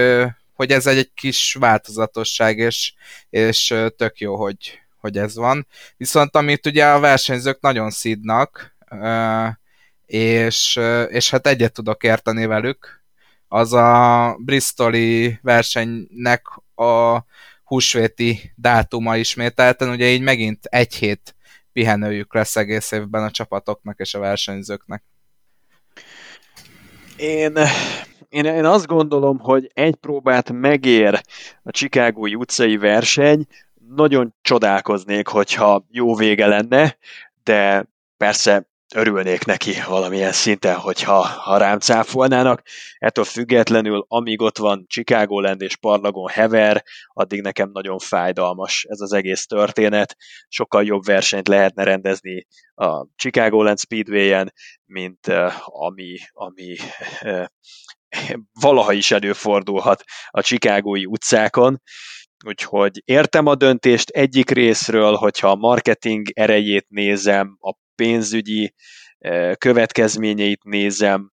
hogy ez egy kis változatosság, és, és tök jó, hogy, hogy ez van. Viszont amit ugye a versenyzők nagyon szídnak, és, és hát egyet tudok érteni velük. Az a Bristoli versenynek a húsvéti dátuma ismételten, ugye így megint egy hét pihenőjük lesz egész évben a csapatoknak és a versenyzőknek. Én, én, én azt gondolom, hogy egy próbát megér a Chicagói utcai verseny, nagyon csodálkoznék, hogyha jó vége lenne, de persze örülnék neki valamilyen szinten, hogyha ha rám cáfolnának. Ettől függetlenül, amíg ott van Chicago Land és Parlagon hever, addig nekem nagyon fájdalmas ez az egész történet. Sokkal jobb versenyt lehetne rendezni a Chicago Land Speedway-en, mint uh, ami, ami uh, valaha is előfordulhat a Chicagói utcákon. Úgyhogy értem a döntést egyik részről, hogyha a marketing erejét nézem, a pénzügyi eh, következményeit nézem,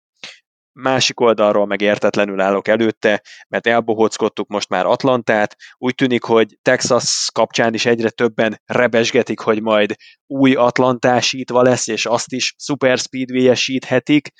másik oldalról meg értetlenül állok előtte, mert elbohockodtuk most már Atlantát, úgy tűnik, hogy Texas kapcsán is egyre többen rebesgetik, hogy majd új Atlantásítva lesz, és azt is super speedway-esíthetik.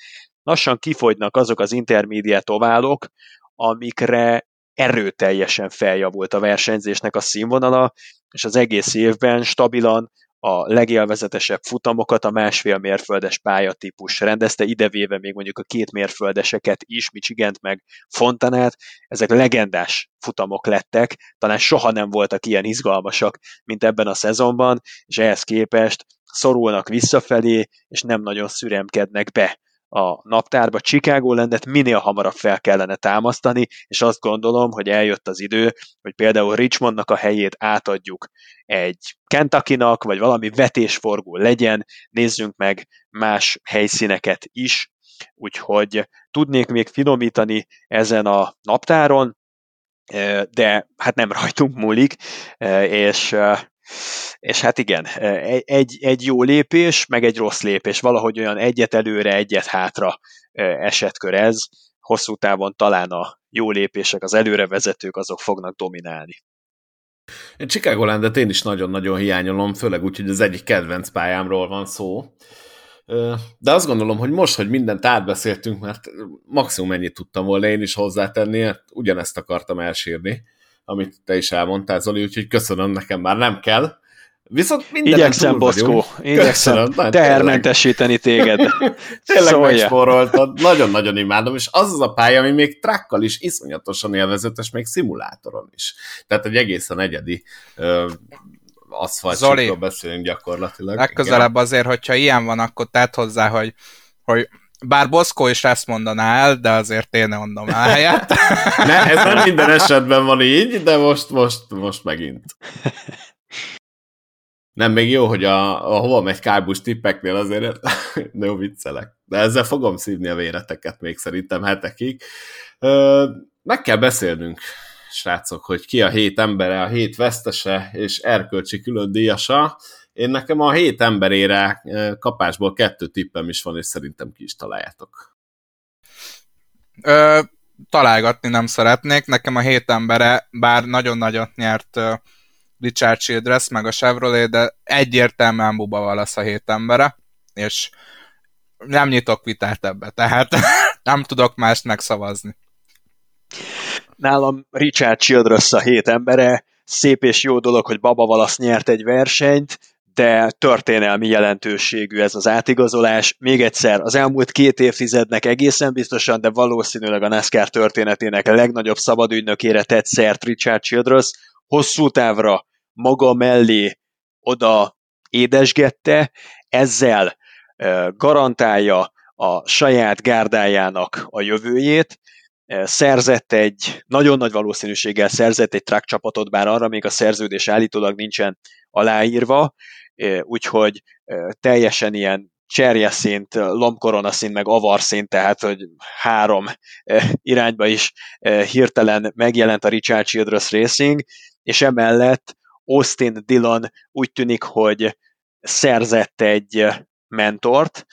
Lassan kifogynak azok az intermediate oválok, amikre erőteljesen feljavult a versenyzésnek a színvonala, és az egész évben stabilan a legélvezetesebb futamokat a másfél mérföldes pályatípus rendezte, idevéve még mondjuk a két mérföldeseket is, Michigant meg Fontanát, ezek legendás futamok lettek, talán soha nem voltak ilyen izgalmasak, mint ebben a szezonban, és ehhez képest szorulnak visszafelé, és nem nagyon szüremkednek be a naptárba. Chicago lendet minél hamarabb fel kellene támasztani, és azt gondolom, hogy eljött az idő, hogy például Richmondnak a helyét átadjuk egy Kentucky-nak, vagy valami vetésforgó legyen, nézzünk meg más helyszíneket is, úgyhogy tudnék még finomítani ezen a naptáron, de hát nem rajtunk múlik, és és hát igen, egy, egy jó lépés, meg egy rossz lépés, valahogy olyan egyet előre, egyet hátra esetkör ez, hosszú távon talán a jó lépések, az előrevezetők azok fognak dominálni. Én Chicago Landet én is nagyon-nagyon hiányolom, főleg úgy, hogy az egyik kedvenc pályámról van szó. De azt gondolom, hogy most, hogy mindent átbeszéltünk, mert maximum ennyit tudtam volna én is hozzátenni, hát ugyanezt akartam elsírni amit te is elmondtál, Zoli, úgyhogy köszönöm, nekem már nem kell. Viszont minden Igyekszem, Boszkó, igyekszem. Tehermentesíteni téged. tényleg szóval megspóroltad, nagyon-nagyon imádom, és az az a pálya, ami még trakkkal is iszonyatosan élvezetes, még szimulátoron is. Tehát egy egészen egyedi aszfaltcsíkról beszélünk gyakorlatilag. Legközelebb azért, hogyha ilyen van, akkor tett hozzá, hogy, hogy bár Boszkó is ezt mondaná el, de azért én mondom el helyett. ne, ez nem minden esetben van így, de most, most, most megint. Nem, még jó, hogy a, a hova megy kárbus tippeknél azért jó viccelek. De ezzel fogom szívni a véreteket még szerintem hetekig. Ö, meg kell beszélnünk, srácok, hogy ki a hét embere, a hét vesztese és erkölcsi külön díjasa. Én nekem a hét emberére kapásból kettő tippem is van, és szerintem ki is találjátok. Ö, találgatni nem szeretnék. Nekem a hét embere, bár nagyon nagyot nyert uh, Richard Childress, meg a Chevrolet, de egyértelműen Buba Valasz a hét embere, és nem nyitok vitát ebbe, tehát nem tudok mást megszavazni. Nálam Richard Childress a hét embere, szép és jó dolog, hogy Baba Valasz nyert egy versenyt, de történelmi jelentőségű ez az átigazolás. Még egyszer, az elmúlt két évtizednek egészen biztosan, de valószínűleg a NASCAR történetének a legnagyobb szabadügynökére tett szert Richard Childress, hosszú távra maga mellé oda édesgette, ezzel garantálja a saját gárdájának a jövőjét, szerzett egy, nagyon nagy valószínűséggel szerzett egy track csapatot, bár arra még a szerződés állítólag nincsen aláírva, úgyhogy teljesen ilyen cserjeszint, lombkoronaszint, meg avarszint, tehát hogy három irányba is hirtelen megjelent a Richard Childress Racing, és emellett Austin Dillon úgy tűnik, hogy szerzett egy mentort,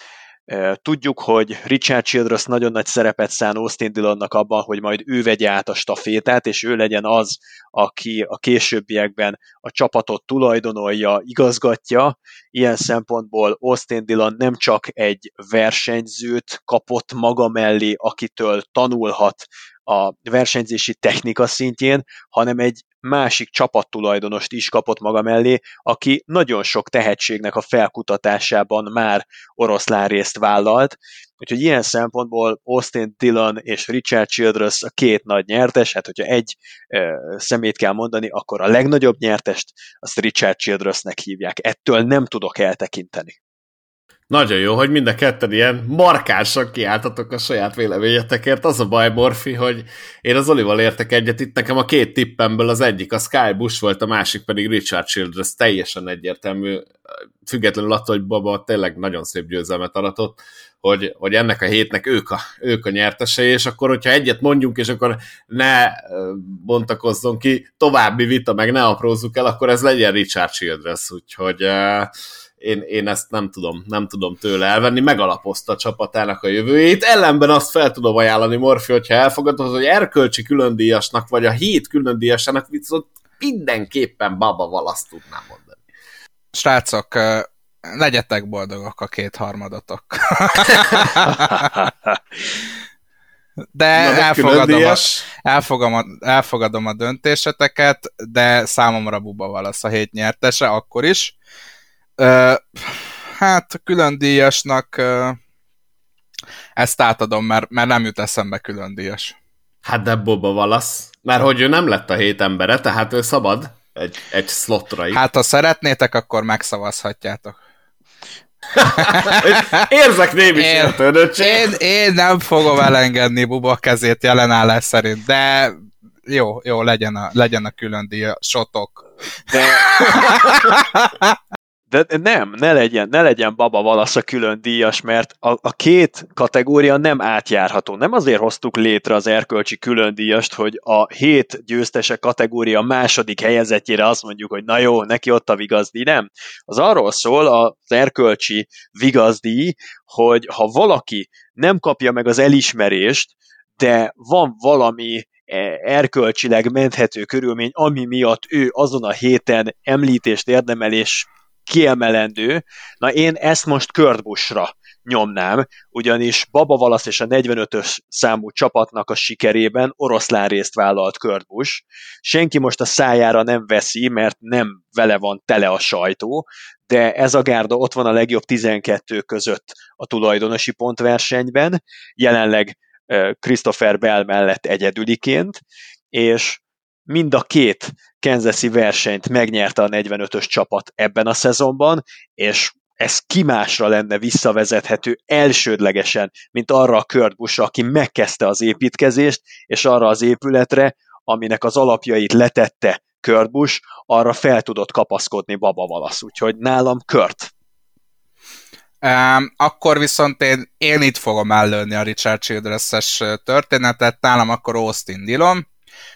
Tudjuk, hogy Richard Childress nagyon nagy szerepet szán Austin Dillonnak abban, hogy majd ő vegye át a stafétát, és ő legyen az, aki a későbbiekben a csapatot tulajdonolja, igazgatja. Ilyen szempontból Austin Dillon nem csak egy versenyzőt kapott maga mellé, akitől tanulhat a versenyzési technika szintjén, hanem egy másik csapattulajdonost is kapott maga mellé, aki nagyon sok tehetségnek a felkutatásában már oroszlán részt vállalt, úgyhogy ilyen szempontból Austin Dillon és Richard Childress a két nagy nyertes, hát hogyha egy e, szemét kell mondani, akkor a legnagyobb nyertest azt Richard Childressnek hívják. Ettől nem tudok eltekinteni. Nagyon jó, hogy mind a ketten ilyen markánsan kiáltatok a saját véleményetekért. Az a baj, Morfi, hogy én az Olival értek egyet, itt nekem a két tippemből az egyik a Sky Bush volt, a másik pedig Richard Childress, teljesen egyértelmű, függetlenül attól, hogy Baba tényleg nagyon szép győzelmet aratott, hogy, hogy ennek a hétnek ők a, ők a nyertesei, és akkor, hogyha egyet mondjunk, és akkor ne bontakozzon ki további vita, meg ne aprózzuk el, akkor ez legyen Richard Childress, úgyhogy uh, én, én ezt nem tudom, nem tudom tőle elvenni, megalapozta a csapatának a jövőjét, ellenben azt fel tudom ajánlani, Morfi, hogyha elfogadod, hogy erkölcsi különdíjasnak, vagy a hét különdíjasának viszont mindenképpen Baba Valasz tudnám mondani. Srácok, legyetek boldogok a kétharmadotok. De Na, elfogadom a, elfogadom, a, elfogadom a döntéseteket, de számomra Buba Valasz a hét nyertese, akkor is hát a külön díjasnak ezt átadom, mert, mert nem jut eszembe külön díjas. Hát de Boba Valasz, mert hogy ő nem lett a hét embere, tehát ő szabad egy, egy slotra. Hát ha szeretnétek, akkor megszavazhatjátok. Érzek némi én, én, én nem fogom elengedni Buba kezét jelen állás szerint, de jó, jó, legyen a, legyen a külön díja, sotok. De... De nem, ne legyen, ne legyen Baba Valasz a külön díjas, mert a, a két kategória nem átjárható. Nem azért hoztuk létre az erkölcsi külön díjast, hogy a hét győztese kategória második helyezetjére azt mondjuk, hogy na jó, neki ott a vigazdíj, nem. Az arról szól az erkölcsi vigazdíj, hogy ha valaki nem kapja meg az elismerést, de van valami e, erkölcsileg menthető körülmény, ami miatt ő azon a héten említést érdemel, és kiemelendő. Na én ezt most Kurt Busch-ra nyomnám, ugyanis Baba Valasz és a 45-ös számú csapatnak a sikerében oroszlán részt vállalt Kurt Busch. Senki most a szájára nem veszi, mert nem vele van tele a sajtó, de ez a gárda ott van a legjobb 12 között a tulajdonosi pontversenyben, jelenleg Christopher Bell mellett egyedüliként, és mind a két Kansas versenyt megnyerte a 45-ös csapat ebben a szezonban, és ez kimásra lenne visszavezethető elsődlegesen, mint arra a Kurt Busch, aki megkezdte az építkezést, és arra az épületre, aminek az alapjait letette Kurt Busch, arra fel tudott kapaszkodni Baba Valasz. Úgyhogy nálam Kurt. Um, akkor viszont én, én itt fogom ellőni a Richard Childress-es történetet, nálam akkor Austin Dillon,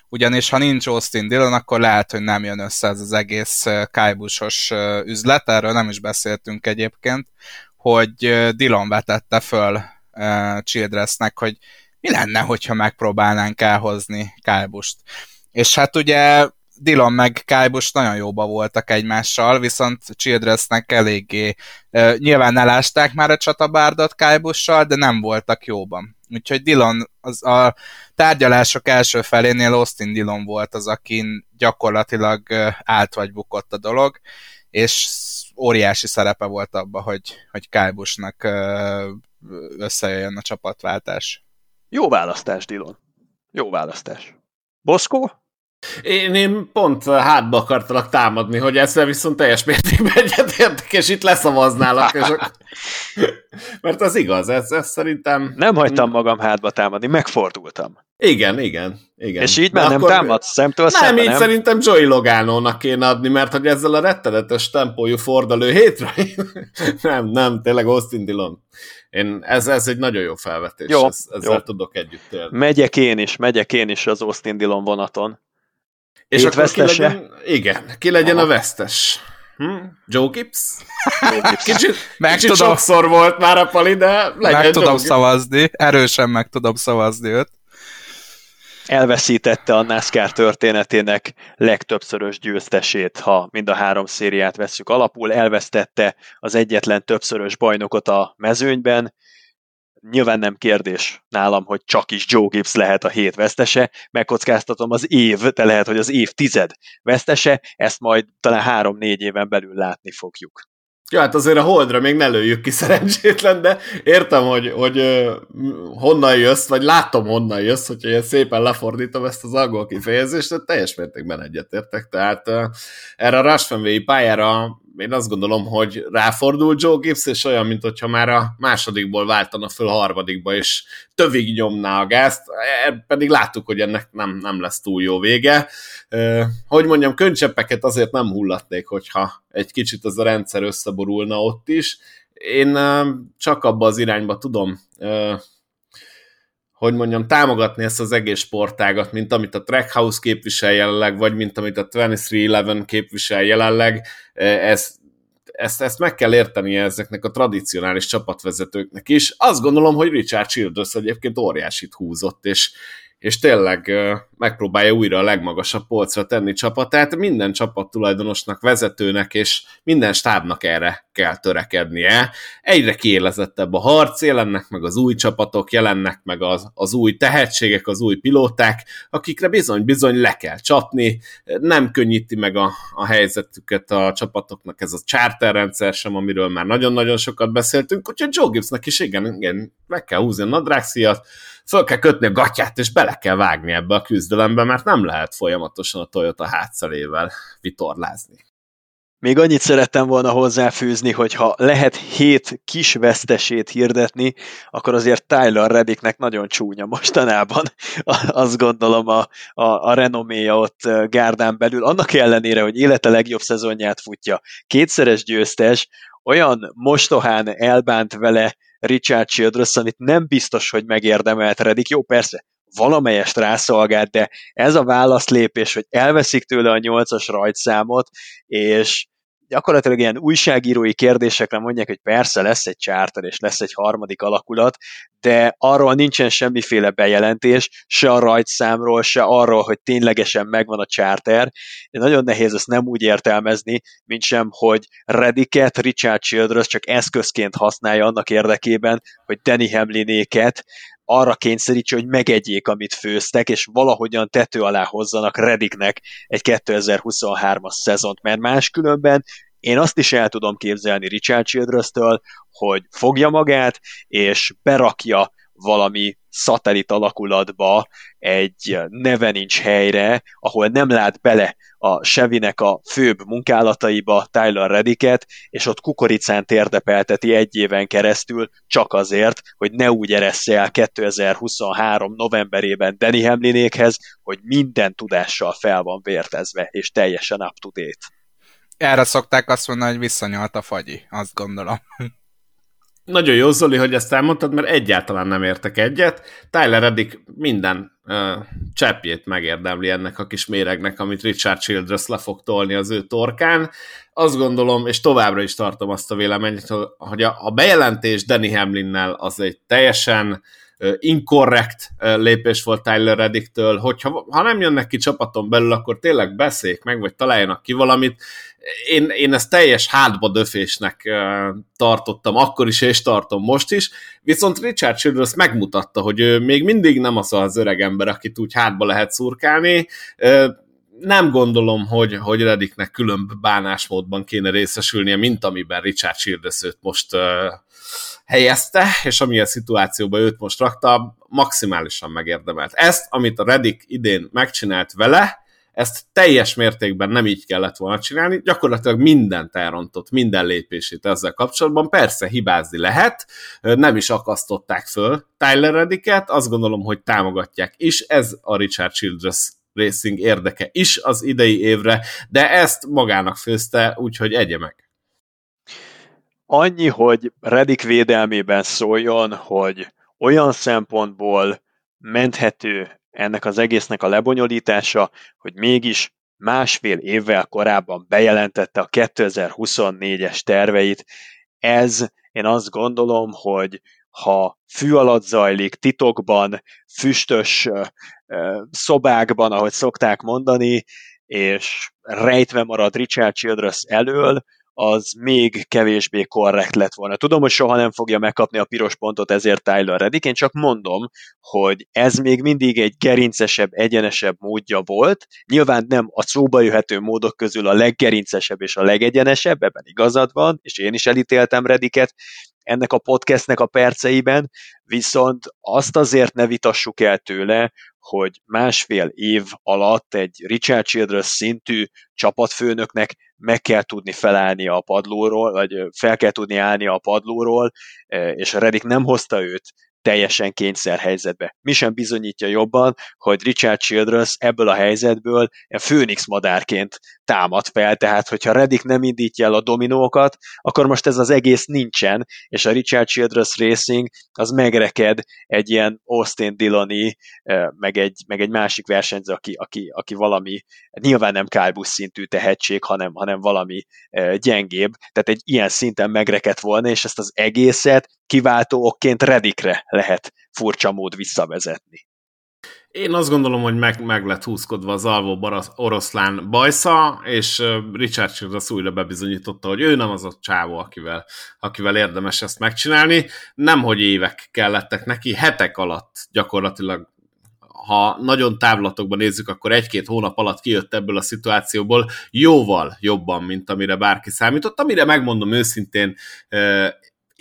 ugyanis ha nincs Austin Dillon, akkor lehet, hogy nem jön össze ez az egész kájbusos üzlet, erről nem is beszéltünk egyébként, hogy Dillon vetette föl Childressnek, hogy mi lenne, hogyha megpróbálnánk elhozni Kálbust. És hát ugye Dillon meg Kálbus nagyon jóba voltak egymással, viszont Childressnek eléggé uh, nyilván elásták már a csatabárdot Kálbussal, de nem voltak jóban. Úgyhogy Dillon, az a tárgyalások első felénél Austin Dillon volt az, akin gyakorlatilag állt vagy bukott a dolog, és óriási szerepe volt abban, hogy, hogy Kálbusnak összejöjjön a csapatváltás. Jó választás, Dillon. Jó választás. Boszkó? Én, én pont hátba akartalak támadni, hogy ezzel viszont teljes mértékben egyetértek, és itt leszavaználak. És akkor... Mert az igaz, ez, ez szerintem... Nem hagytam magam hátba támadni, megfordultam. Igen, igen, igen. És így már nem támadsz szemtől Nem, szembe, így nem? szerintem Joey Logano-nak kéne adni, mert hogy ezzel a rettenetes tempójú fordulő hétre, nem, nem, tényleg Austin Dillon. Én, ez, ez egy nagyon jó felvetés, Jó, ez, ezzel jó. tudok együtt élni. Megyek én is, megyek én is az Austin Dillon vonaton. És Hét akkor ki vesztese? legyen, igen, ki legyen Aha. a vesztes? Hm? Joe Gibbs? Kicsit, Meg kicsit tudom. sokszor volt már a pali, de legyen Meg Joe tudom Gibbs. szavazni, erősen meg tudom szavazni őt. elveszítette a NASCAR történetének legtöbbszörös győztesét, ha mind a három szériát vesszük alapul, elvesztette az egyetlen többszörös bajnokot a mezőnyben, Nyilván nem kérdés nálam, hogy csak is Joe Gibbs lehet a hét vesztese, megkockáztatom az év, de lehet, hogy az év tized vesztese, ezt majd talán három-négy éven belül látni fogjuk. Ja, hát azért a holdra még ne lőjük ki szerencsétlen, de értem, hogy, hogy honnan jössz, vagy látom honnan jössz, hogyha ilyen szépen lefordítom ezt az angol kifejezést, de teljes mértékben egyetértek. Tehát erre a Rushfenway pályára én azt gondolom, hogy ráfordul Joe Gibbs, és olyan, mint hogyha már a másodikból váltana föl a harmadikba, és tövig nyomná a gázt, E, pedig láttuk, hogy ennek nem, nem lesz túl jó vége. Hogy mondjam, könycseppeket azért nem hullatnék, hogyha egy kicsit az a rendszer összeborulna ott is. Én csak abba az irányba tudom hogy mondjam, támogatni ezt az egész sportágat, mint amit a Trackhouse képvisel jelenleg, vagy mint amit a 2311 képvisel jelenleg, ez, ezt, ezt meg kell értenie ezeknek a tradicionális csapatvezetőknek is. Azt gondolom, hogy Richard Childress egyébként óriásit húzott, és, és tényleg megpróbálja újra a legmagasabb polcra tenni csapatát. Minden csapattulajdonosnak, vezetőnek és minden stábnak erre kell törekednie. Egyre kiélezettebb a harc, jelennek meg az új csapatok, jelennek meg az, az új tehetségek, az új pilóták, akikre bizony-bizony le kell csapni. Nem könnyíti meg a, a helyzetüket a csapatoknak ez a charterrendszer sem, amiről már nagyon-nagyon sokat beszéltünk, úgyhogy Joe Gibbsnek is igen, igen, meg kell húzni a nadrágszíjat, föl kell kötni a gatyát, és bele kell vágni ebbe a küzdelembe, mert nem lehet folyamatosan a Toyota hátszelével vitorlázni. Még annyit szerettem volna hozzáfűzni, hogy ha lehet hét kis vesztesét hirdetni, akkor azért Tyler Reddicknek nagyon csúnya mostanában. Azt gondolom a, a, a renoméja ott gárdán belül. Annak ellenére, hogy élete legjobb szezonját futja, kétszeres győztes, olyan mostohán elbánt vele Richard Childress, amit nem biztos, hogy megérdemelt Reddick. Jó, persze, valamelyest rászolgált, de ez a válaszlépés, hogy elveszik tőle a nyolcas rajtszámot, és gyakorlatilag ilyen újságírói kérdésekre mondják, hogy persze lesz egy charter és lesz egy harmadik alakulat, de arról nincsen semmiféle bejelentés, se a rajtszámról, se arról, hogy ténylegesen megvan a charter. Nagyon nehéz ezt nem úgy értelmezni, mint sem, hogy Rediket Richard Childress csak eszközként használja annak érdekében, hogy Danny Hamlinéket arra kényszerítse, hogy megegyék, amit főztek, és valahogyan tető alá hozzanak Rediknek egy 2023-as szezont, mert máskülönben én azt is el tudom képzelni Richard Childress-től, hogy fogja magát, és berakja valami szatellit alakulatba egy neve nincs helyre, ahol nem lát bele a Sevinek a főbb munkálataiba Tyler Rediket, és ott kukoricán térdepelteti egy éven keresztül csak azért, hogy ne úgy eressze el 2023 novemberében Danny Hamlinékhez, hogy minden tudással fel van vértezve, és teljesen up to date. Erre szokták azt mondani, hogy visszanyalt a fagyi, azt gondolom. Nagyon jó, Zoli, hogy ezt elmondtad, mert egyáltalán nem értek egyet. Tyler Reddick minden uh, cseppjét megérdemli ennek a kis méregnek, amit Richard Childress le fog tolni az ő torkán. Azt gondolom, és továbbra is tartom azt a véleményt, hogy a, a bejelentés Danny Hamlinnel az egy teljesen uh, inkorrekt lépés volt Tyler Reddicktől, hogyha ha nem jönnek ki csapaton belül, akkor tényleg beszéljék meg, vagy találjanak ki valamit én, én ezt teljes hátba döfésnek tartottam akkor is, és tartom most is, viszont Richard Childress megmutatta, hogy ő még mindig nem az az öreg ember, akit úgy hátba lehet szurkálni, nem gondolom, hogy, hogy Reddicknek különb bánásmódban kéne részesülnie, mint amiben Richard Childress őt most helyezte, és amilyen szituációban őt most rakta, maximálisan megérdemelt. Ezt, amit a Reddick idén megcsinált vele, ezt teljes mértékben nem így kellett volna csinálni, gyakorlatilag mindent elrontott, minden lépését ezzel kapcsolatban. Persze hibázni lehet, nem is akasztották föl Tyler Rediket, azt gondolom, hogy támogatják is, ez a Richard Childress Racing érdeke is az idei évre, de ezt magának főzte, úgyhogy egye. Annyi, hogy Redik védelmében szóljon, hogy olyan szempontból menthető ennek az egésznek a lebonyolítása, hogy mégis másfél évvel korábban bejelentette a 2024-es terveit. Ez, én azt gondolom, hogy ha fű alatt zajlik, titokban, füstös szobákban, ahogy szokták mondani, és rejtve marad Richard Childress elől, az még kevésbé korrekt lett volna. Tudom, hogy soha nem fogja megkapni a piros pontot, ezért Tyler Reddick, én csak mondom, hogy ez még mindig egy gerincesebb, egyenesebb módja volt. Nyilván nem a szóba jöhető módok közül a leggerincesebb és a legegyenesebb, ebben igazad van, és én is elítéltem Reddicket, ennek a podcastnek a perceiben, viszont azt azért ne vitassuk el tőle, hogy másfél év alatt egy Richard Childress szintű csapatfőnöknek meg kell tudni felállni a padlóról, vagy fel kell tudni állni a padlóról, és Redik nem hozta őt teljesen kényszerhelyzetbe. Mi sem bizonyítja jobban, hogy Richard Childress ebből a helyzetből főnix madárként támad fel, tehát hogyha Reddick nem indítja el a dominókat, akkor most ez az egész nincsen, és a Richard Childress Racing az megreked egy ilyen Austin Dilloni, meg egy, meg egy másik versenyző, aki, aki, aki valami, nyilván nem Kálbusz szintű tehetség, hanem, hanem valami gyengébb, tehát egy ilyen szinten megrekedt volna, és ezt az egészet kiváltó okként Redikre lehet furcsa mód visszavezetni. Én azt gondolom, hogy meg, meg lett húzkodva az alvó oroszlán bajsza, és Richard Childress újra bebizonyította, hogy ő nem az a csávó, akivel, akivel érdemes ezt megcsinálni. Nem, hogy évek kellettek neki, hetek alatt gyakorlatilag ha nagyon távlatokban nézzük, akkor egy-két hónap alatt kijött ebből a szituációból jóval jobban, mint amire bárki számított, amire megmondom őszintén,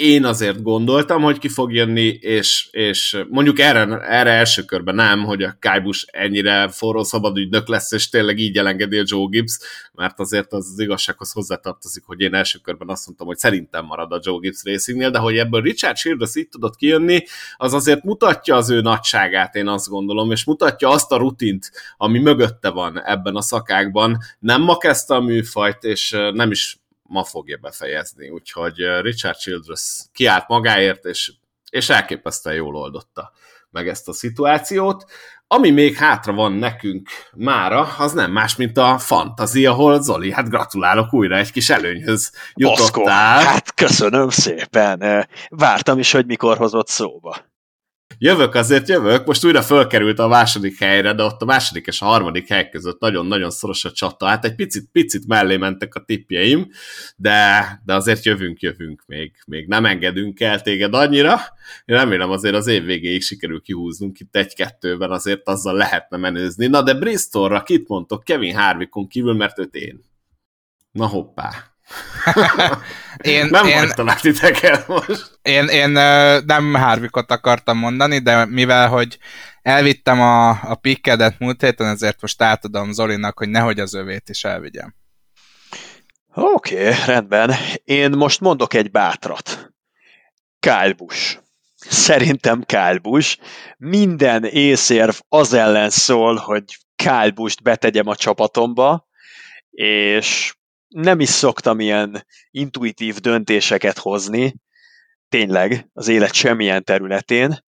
én azért gondoltam, hogy ki fog jönni, és, és mondjuk erre, erre első körben nem, hogy a Kájbus ennyire forró szabadügynök lesz, és tényleg így elengedi a Joe Gibbs, mert azért az, az igazsághoz hozzátartozik, hogy én első körben azt mondtam, hogy szerintem marad a Joe Gibbs Racingnél, de hogy ebből Richard Childress így tudott kijönni, az azért mutatja az ő nagyságát, én azt gondolom, és mutatja azt a rutint, ami mögötte van ebben a szakákban. Nem ma kezdte a műfajt, és nem is ma fogja befejezni, úgyhogy Richard Childress kiállt magáért, és, és elképesztően jól oldotta meg ezt a szituációt. Ami még hátra van nekünk mára, az nem más, mint a fantazi, ahol Zoli, hát gratulálok újra, egy kis előnyhöz jutottál. Baszko, hát köszönöm szépen. Vártam is, hogy mikor hozott szóba. Jövök, azért jövök. Most újra fölkerült a második helyre, de ott a második és a harmadik hely között nagyon-nagyon szoros a csata. Hát egy picit, picit mellé mentek a tippjeim, de, de azért jövünk, jövünk még. Még nem engedünk el téged annyira. Én remélem azért az év végéig sikerül kihúznunk itt egy-kettőben, azért azzal lehetne menőzni. Na de Bristolra kit mondtok Kevin Harvickon kívül, mert őt én. Na hoppá én, nem én, hagytalak titeket most. Én, én nem Harvickot akartam mondani, de mivel, hogy elvittem a, a pikkedet múlt héten, ezért most átadom Zolinak, hogy nehogy az övét is elvigyem. Oké, okay, rendben. Én most mondok egy bátrat. Kyle Busch. Szerintem Kyle Busch. Minden észérv az ellen szól, hogy Kyle Busch-t betegyem a csapatomba, és nem is szoktam ilyen intuitív döntéseket hozni, tényleg, az élet semmilyen területén,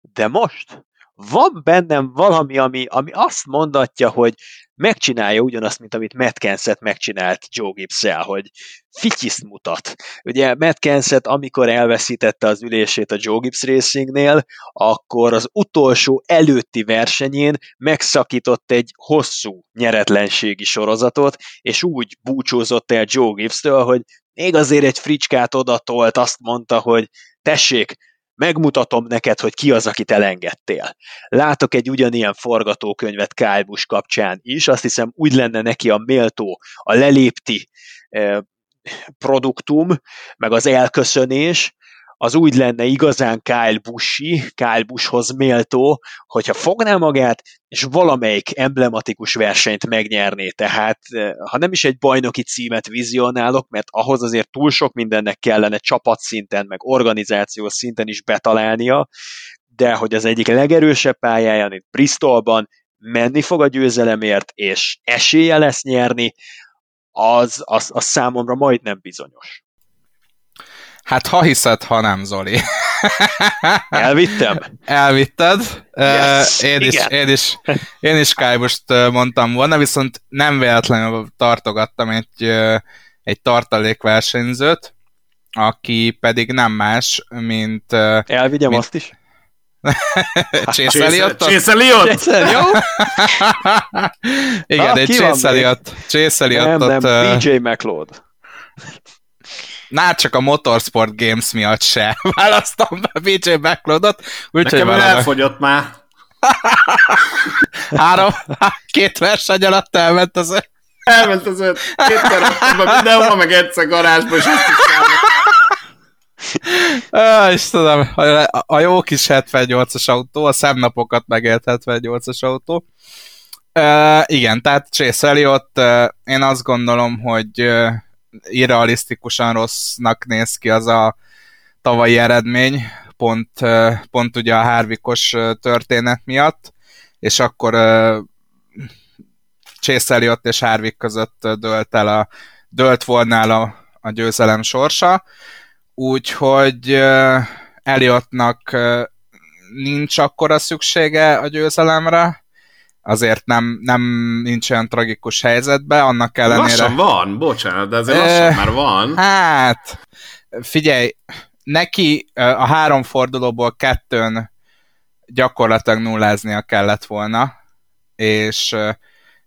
de most van bennem valami, ami, ami azt mondatja, hogy megcsinálja ugyanazt, mint amit Matt Kenseth megcsinált Joe gibbs hogy fityiszt mutat. Ugye Matt Kenseth, amikor elveszítette az ülését a Joe Gibbs Racingnél, akkor az utolsó előtti versenyén megszakított egy hosszú nyeretlenségi sorozatot, és úgy búcsúzott el Joe Gibbs-től, hogy még azért egy fricskát odatolt, azt mondta, hogy tessék, megmutatom neked, hogy ki az, akit elengedtél. Látok egy ugyanilyen forgatókönyvet Kyle Busch kapcsán is, azt hiszem úgy lenne neki a méltó, a lelépti eh, produktum, meg az elköszönés, az úgy lenne igazán Kyle Bushi, Kyle Bushhoz méltó, hogyha fogná magát, és valamelyik emblematikus versenyt megnyerné. Tehát, eh, ha nem is egy bajnoki címet vizionálok, mert ahhoz azért túl sok mindennek kellene csapatszinten, meg organizációs szinten is betalálnia, de hogy az egyik legerősebb pályáján, itt Bristolban, menni fog a győzelemért, és esélye lesz nyerni, az, az, az számomra majdnem bizonyos. Hát ha hiszed, ha nem, Zoli. Elvittem? Elvitted. Yes, én, is, én, is, én is Kájbost mondtam volna, viszont nem véletlenül tartogattam egy, egy tartalékversenyzőt, aki pedig nem más, mint... Elvigyem mint, azt is? Csészeliott? Jó? Igen, egy Csészeliott. Csészeliott. Nem, nem, BJ McLeod. Na, csak a Motorsport Games miatt se választom be BJ McLeodot. Nekem valami... elfogyott már. Három, két verseny alatt elment az öt. Elment az öt. Raktam mindenhol, meg egyszer garázsba, és azt is Ah, Istenem, a, a jó kis 78-as autó, a szemnapokat megélt 78-as autó. Uh, igen, tehát Chase Elliot, uh, én azt gondolom, hogy uh, irrealisztikusan rossznak néz ki az a tavalyi eredmény, pont, pont ugye a Hárvikos történet miatt, és akkor Chase Elliot és Harvick között dölt el a, dölt volna a, a győzelem sorsa. Úgyhogy Elliotnak uh, nincs akkora szüksége a győzelemre, azért nem, nem nincs olyan tragikus helyzetben, annak ellenére... Lassan van, bocsánat, de azért lassan már van. Hát, figyelj, neki a három fordulóból kettőn gyakorlatilag nulláznia kellett volna, és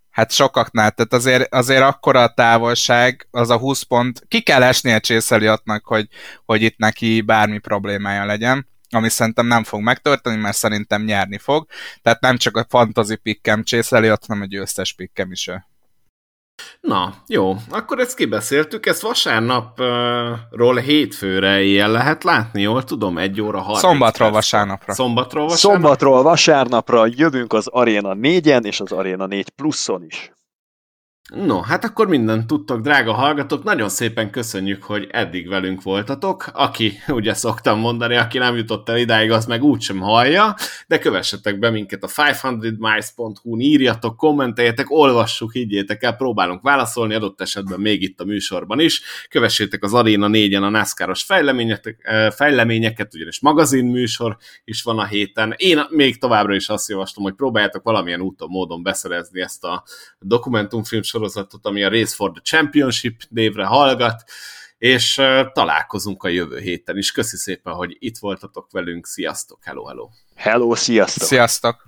hát sokaknál, tehát azért, azért akkora a távolság, az a 20 pont, ki kell esnie Csészeliatnak, hogy, hogy itt neki bármi problémája legyen, ami szerintem nem fog megtörténni, mert szerintem nyerni fog. Tehát nem csak a fantasy pikkem Csészeliat, hanem a győztes pikkem is ő. Na, jó, akkor ezt kibeszéltük, ezt vasárnapról hétfőre ilyen lehet látni, jól tudom, egy óra 30 Szombatról perc. vasárnapra. Szombatról vasárnapra? Szombatról vasárnapra jövünk az Arena 4-en és az Arena 4 pluszon is. No, hát akkor mindent tudtok, drága hallgatók. Nagyon szépen köszönjük, hogy eddig velünk voltatok. Aki, ugye szoktam mondani, aki nem jutott el idáig, az meg úgysem hallja, de kövessetek be minket a 500miles.hu-n, írjatok, kommenteljetek, olvassuk, higgyétek el, próbálunk válaszolni, adott esetben még itt a műsorban is. Kövessétek az Arena 4-en a NASCAR-os fejleményeket, ugyanis magazin műsor is van a héten. Én még továbbra is azt javaslom, hogy próbáljátok valamilyen úton, módon beszerezni ezt a dokumentumfilm sorozatot, ami a Race for the Championship névre hallgat, és találkozunk a jövő héten is. Köszi szépen, hogy itt voltatok velünk. Sziasztok, hello, hello! Hello, sziasztok! Sziasztok!